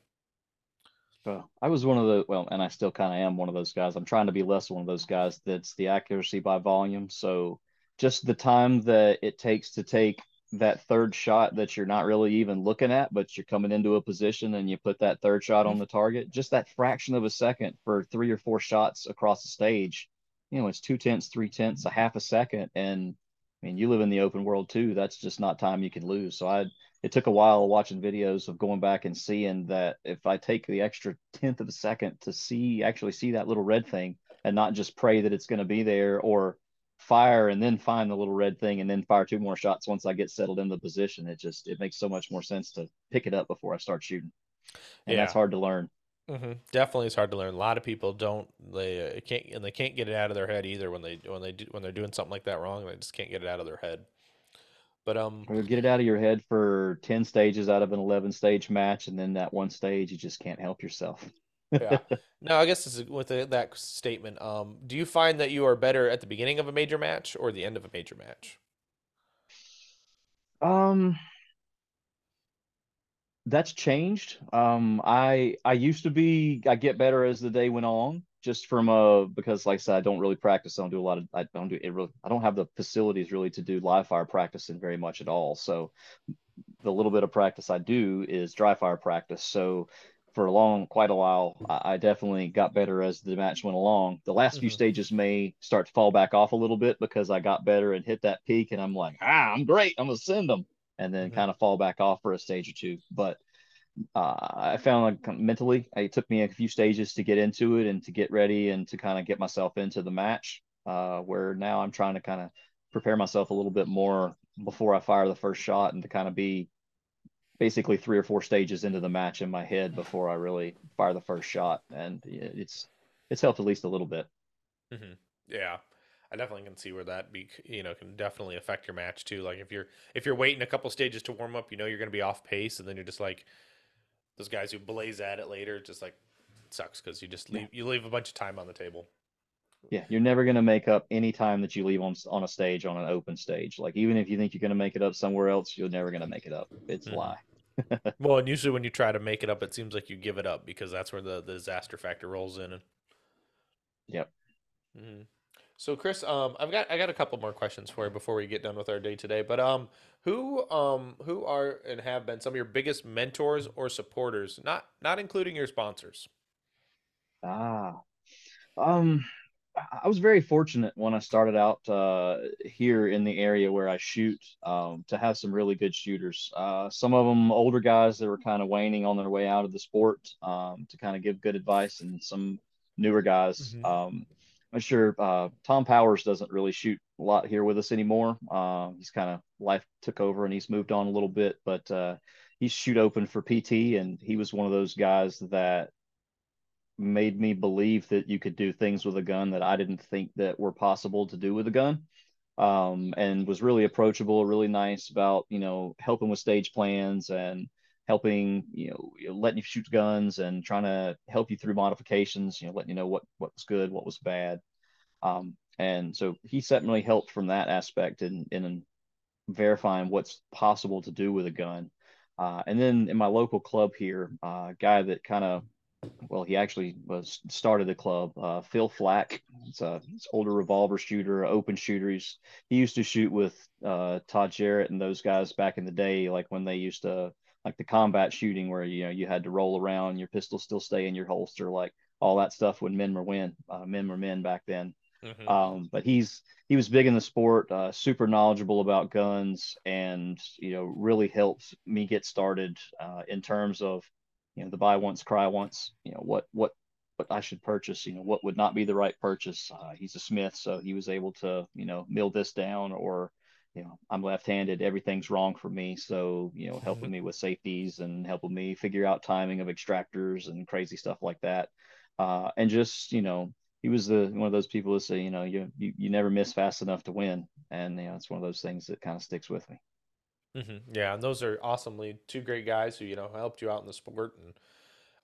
Well, I was one of the well, and I still kind of am one of those guys. I'm trying to be less one of those guys that's the accuracy by volume. So just the time that it takes to take that third shot that you're not really even looking at, but you're coming into a position and you put that third shot on mm-hmm. the target, just that fraction of a second for three or four shots across the stage, you know, it's two tenths, three tenths, a half a second. And I mean, you live in the open world too. That's just not time you can lose. So I, it took a while watching videos of going back and seeing that if I take the extra tenth of a second to see, actually see that little red thing and not just pray that it's going to be there or fire and then find the little red thing and then fire two more shots once I get settled in the position. It just it makes so much more sense to pick it up before I start shooting, and yeah. that's hard to learn. Mm-hmm. Definitely, it's hard to learn. A lot of people don't they uh, can't and they can't get it out of their head either when they when they do when they're doing something like that wrong. They just can't get it out of their head. But um, or get it out of your head for ten stages out of an eleven stage match, and then that one stage you just can't help yourself yeah. Now, I guess with the, that statement, um, do you find that you are better at the beginning of a major match or the end of a major match? Um, that's changed. Um, I I used to be. I get better as the day went on, just from a because, like I said, I don't really practice. I don't do a lot of. I don't do it really. I don't have the facilities really to do live fire practicing very much at all. So, the little bit of practice I do is dry fire practice. So for a long, quite a while. I, I, definitely got better as the match went along. The last mm-hmm. few stages may start to fall back off a little bit because I got better and hit that peak, and I'm like, ah, I'm great. I'm gonna send them, and then mm-hmm. kind of fall back off for a stage or two. But uh, I found like mentally, it took me a few stages to get into it and to get ready and to kind of get myself into the match. Uh, where now I'm trying to kind of prepare myself a little bit more before I fire the first shot and to kind of be basically three or four stages into the match in my head before I really fire the first shot, and it's it's helped at least a little bit. Mm-hmm. Yeah, I definitely can see where that be you know can definitely affect your match too. Like if you're if you're waiting a couple stages to warm up, you know you're going to be off pace, and then you're just like those guys who blaze at it later. Just like sucks because you just leave you leave a bunch of time on the table. Yeah, you're never going to make up any time that you leave on on a stage on an open stage. Like even if you think you're going to make it up somewhere else, you're never going to make it up. It's mm-hmm. a lie. well, and usually when you try to make it up, it seems like you give it up because that's where the, the disaster factor rolls in. Yep. Mm-hmm. So, Chris, um, I've got I got a couple more questions for you before we get done with our day today. But um, who um who are and have been some of your biggest mentors or supporters, not not including your sponsors? Ah, um, I was very fortunate when I started out uh, here in the area where I shoot um, to have some really good shooters. Uh, some of them older guys that were kind of waning on their way out of the sport um, to kind of give good advice, and some newer guys. Mm-hmm. Um, I'm sure uh, Tom Powers doesn't really shoot a lot here with us anymore. Uh, he's kind of life took over and he's moved on a little bit, but uh, he's shoot open for PT, and he was one of those guys that made me believe that you could do things with a gun that I didn't think that were possible to do with a gun. Um, and was really approachable, really nice about you know helping with stage plans and helping you know letting you shoot guns and trying to help you through modifications. You know, letting you know what what was good, what was bad. Um, and so he certainly helped from that aspect in in verifying what's possible to do with a gun. Uh, and then in my local club here, a uh, guy that kind of well, he actually was started the club. Uh, Phil Flack, it's a it's older revolver shooter, open shooter. He's, he used to shoot with uh, Todd Jarrett and those guys back in the day, like when they used to like the combat shooting where you know you had to roll around, your pistol still stay in your holster, like all that stuff when men were men, uh, men were men back then. Mm-hmm. Um, but he's he was big in the sport, uh, super knowledgeable about guns, and you know really helped me get started uh, in terms of you know the buy once cry once you know what what what I should purchase you know what would not be the right purchase uh, he's a smith so he was able to you know mill this down or you know I'm left-handed everything's wrong for me so you know helping mm-hmm. me with safeties and helping me figure out timing of extractors and crazy stuff like that uh, and just you know he was the one of those people that say you know you, you you never miss fast enough to win and you know it's one of those things that kind of sticks with me Mm-hmm. Yeah, and those are awesomely two great guys who you know helped you out in the sport, and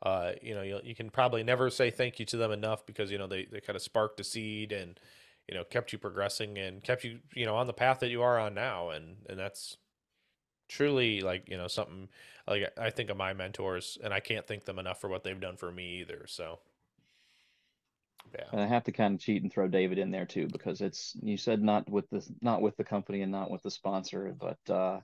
uh, you know you, you can probably never say thank you to them enough because you know they, they kind of sparked a seed and you know kept you progressing and kept you you know on the path that you are on now, and and that's truly like you know something like I think of my mentors, and I can't thank them enough for what they've done for me either. So. Yeah. And I have to kind of cheat and throw David in there too because it's you said not with the not with the company and not with the sponsor, but uh,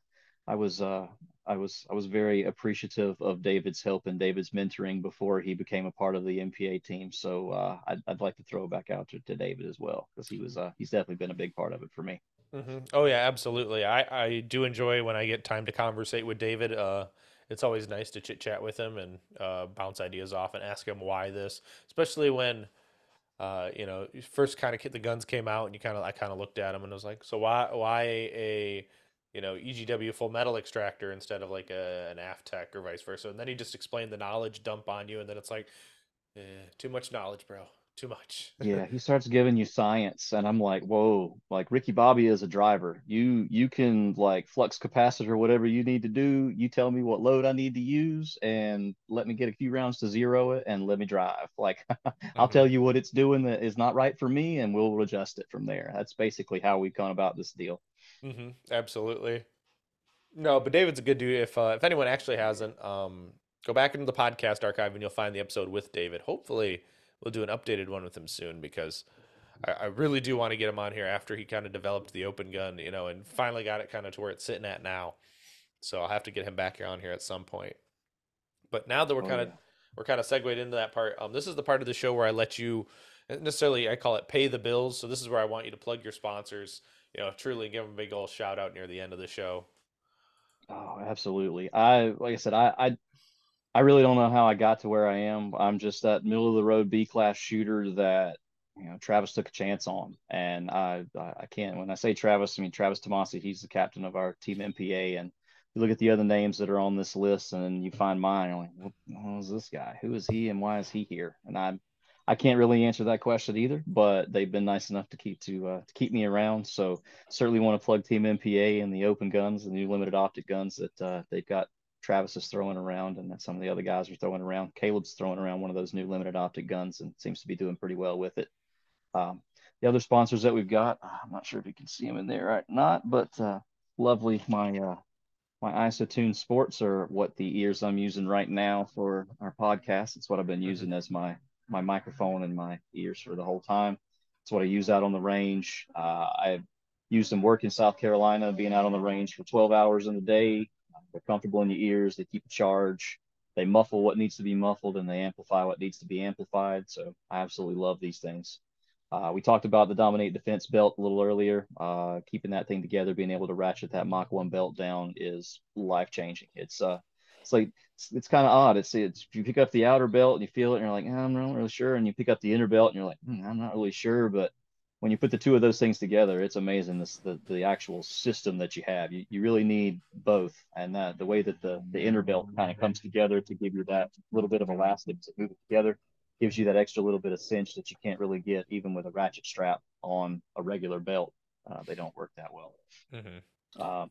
I was uh, I was I was very appreciative of David's help and David's mentoring before he became a part of the MPA team. So uh, I'd, I'd like to throw it back out to, to David as well because he was uh, he's definitely been a big part of it for me. Mm-hmm. Oh yeah, absolutely. I I do enjoy when I get time to conversate with David. Uh, it's always nice to chit chat with him and uh, bounce ideas off and ask him why this, especially when. Uh, you know, first kind of the guns came out, and you kind of I kind of looked at him and I was like, so why why a you know, EGW full metal extractor instead of like a, an AFTEC or vice versa. And then he just explained the knowledge dump on you, and then it's like, eh, too much knowledge, bro. Too much. yeah, he starts giving you science, and I'm like, whoa! Like Ricky Bobby is a driver. You you can like flux capacitor, whatever you need to do. You tell me what load I need to use, and let me get a few rounds to zero it, and let me drive. Like I'll mm-hmm. tell you what it's doing that is not right for me, and we'll adjust it from there. That's basically how we've gone about this deal. Mm-hmm. Absolutely. No, but David's a good dude. If uh, if anyone actually hasn't, um, go back into the podcast archive and you'll find the episode with David. Hopefully, we'll do an updated one with him soon because I, I really do want to get him on here after he kind of developed the open gun, you know, and finally got it kind of to where it's sitting at now. So I'll have to get him back on here at some point. But now that we're oh, kind of yeah. we're kind of segued into that part, um, this is the part of the show where I let you necessarily I call it pay the bills. So this is where I want you to plug your sponsors you know, truly give him a big old shout out near the end of the show. Oh, absolutely. I like I said, I I I really don't know how I got to where I am. I'm just that middle of the road B class shooter that you know Travis took a chance on, and I I can't. When I say Travis, I mean Travis Tomasi. He's the captain of our team MPA, and you look at the other names that are on this list, and you find mine. You're like, who is this guy? Who is he, and why is he here? And I'm I can't really answer that question either, but they've been nice enough to keep to uh, to keep me around. So certainly want to plug Team MPA and the open guns, the new limited optic guns that uh, they've got. Travis is throwing around, and that some of the other guys are throwing around. Caleb's throwing around one of those new limited optic guns, and seems to be doing pretty well with it. Um, the other sponsors that we've got, I'm not sure if you can see them in there right not, but uh, lovely my uh, my isotune sports are what the ears I'm using right now for our podcast. It's what I've been mm-hmm. using as my my microphone in my ears for the whole time. It's what I use out on the range. Uh, I've used them work in South Carolina, being out on the range for 12 hours in the day. They're comfortable in your ears. They keep a charge. They muffle what needs to be muffled and they amplify what needs to be amplified. So I absolutely love these things. Uh, we talked about the Dominate Defense belt a little earlier. Uh, keeping that thing together, being able to ratchet that Mach 1 belt down is life changing. It's uh, it's like it's, it's kind of odd. It's it's you pick up the outer belt and you feel it and you're like, I'm not really sure, and you pick up the inner belt and you're like, hmm, I'm not really sure, but when you put the two of those things together, it's amazing this the, the actual system that you have. You, you really need both, and that the way that the the inner belt kind of comes together to give you that little bit of elastic to move it together gives you that extra little bit of cinch that you can't really get even with a ratchet strap on a regular belt. Uh, they don't work that well. Mm-hmm. Uh,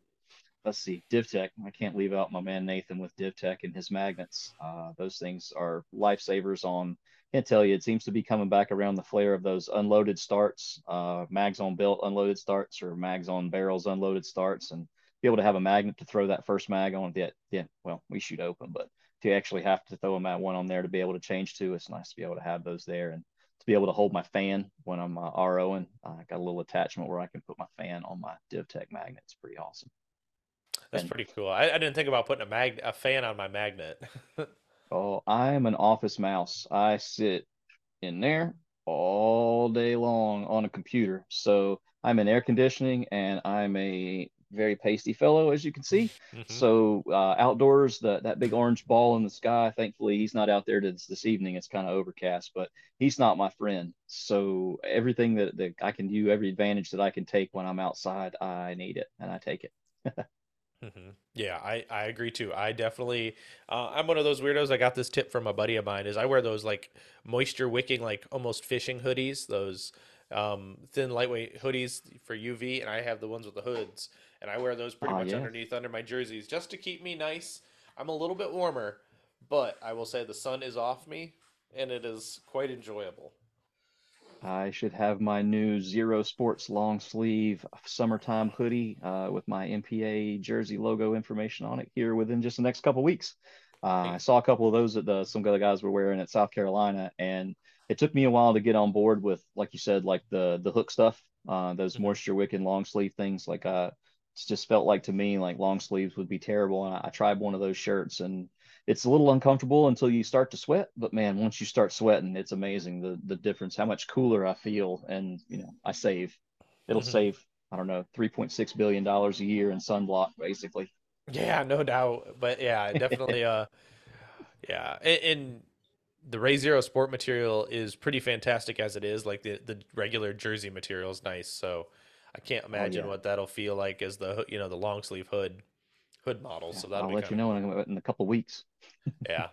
let's see, DivTech. I can't leave out my man Nathan with DivTech and his magnets. Uh, those things are lifesavers on. Can't tell you. It seems to be coming back around the flare of those unloaded starts, uh, mags on belt unloaded starts, or mags on barrels unloaded starts, and be able to have a magnet to throw that first mag on. Yeah, yeah. Well, we shoot open, but to actually have to throw a mat one on there to be able to change to. It's nice to be able to have those there and to be able to hold my fan when I'm uh, ROing. I got a little attachment where I can put my fan on my DivTech magnet. It's pretty awesome. That's pretty cool. I, I, didn't think about putting a mag a fan on my magnet. oh, I'm an office mouse. I sit in there all day long on a computer. So I'm in air conditioning and I'm a very pasty fellow, as you can see. Mm-hmm. So uh, outdoors, the, that big orange ball in the sky. Thankfully, he's not out there this, this evening. It's kind of overcast, but he's not my friend. So everything that, that I can do, every advantage that I can take when I'm outside, I need it and I take it. mm-hmm. Yeah, I, I agree too. I definitely, uh, I'm one of those weirdos. I got this tip from a buddy of mine. Is I wear those like moisture wicking, like almost fishing hoodies. Those um, thin lightweight hoodies for UV, and I have the ones with the hoods and I wear those pretty much underneath under my jerseys just to keep me nice. I'm a little bit warmer, but I will say the sun is off me, and it is quite enjoyable. I should have my new Zero Sports long sleeve summertime hoodie uh, with my MPA jersey logo information on it here within just the next couple weeks. Uh, I saw a couple of those that the, some other guys were wearing at South Carolina, and it took me a while to get on board with, like you said, like the the hook stuff, uh, those mm-hmm. moisture wicking long sleeve things. Like uh, it's just felt like to me like long sleeves would be terrible. And I, I tried one of those shirts and it's a little uncomfortable until you start to sweat. But man, once you start sweating, it's amazing the the difference, how much cooler I feel, and you know I save. It'll mm-hmm. save I don't know three point six billion dollars a year in sunblock, basically. Yeah, no doubt. But yeah, definitely. uh, yeah, and, the Ray Zero sport material is pretty fantastic as it is. Like the the regular jersey material is nice, so I can't oh, imagine oh, yeah. what that'll feel like as the you know the long sleeve hood hood model. Yeah, so that'll I'll let you know in, in a couple weeks. yeah,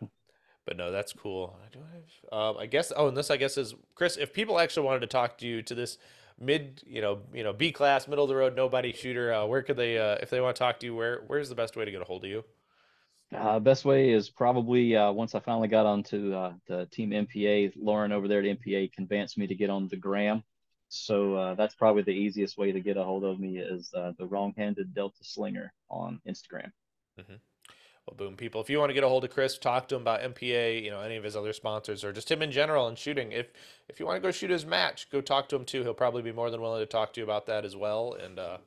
but no, that's cool. I do have, um, I guess. Oh, and this I guess is Chris. If people actually wanted to talk to you to this mid, you know, you know, B class, middle of the road, nobody shooter, uh, where could they, uh, if they want to talk to you, where where's the best way to get a hold of you? Uh, best way is probably uh, once I finally got onto uh, the team MPA. Lauren over there at MPA convinced me to get on the gram. So uh, that's probably the easiest way to get a hold of me is uh, the wrong-handed Delta Slinger on Instagram. Mm-hmm. Well, boom, people. If you want to get a hold of Chris, talk to him about MPA, you know, any of his other sponsors, or just him in general and shooting. If if you want to go shoot his match, go talk to him too. He'll probably be more than willing to talk to you about that as well. And uh,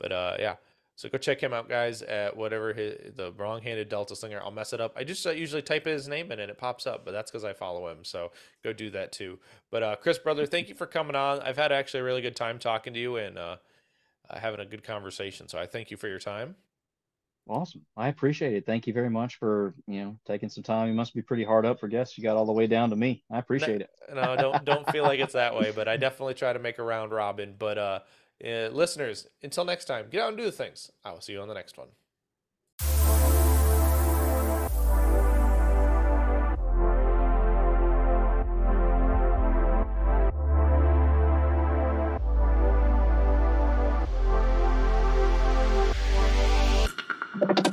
but uh, yeah, so go check him out, guys, at whatever his, the wrong-handed Delta Slinger. I'll mess it up. I just uh, usually type his name in and it pops up, but that's because I follow him. So go do that too. But uh, Chris, brother, thank you for coming on. I've had actually a really good time talking to you and uh, having a good conversation. So I thank you for your time. Awesome. I appreciate it. Thank you very much for, you know, taking some time. You must be pretty hard up for guests. You got all the way down to me. I appreciate no, it. no, don't don't feel like it's that way, but I definitely try to make a round robin. But uh uh, listeners, until next time, get out and do the things. I will see you on the next one.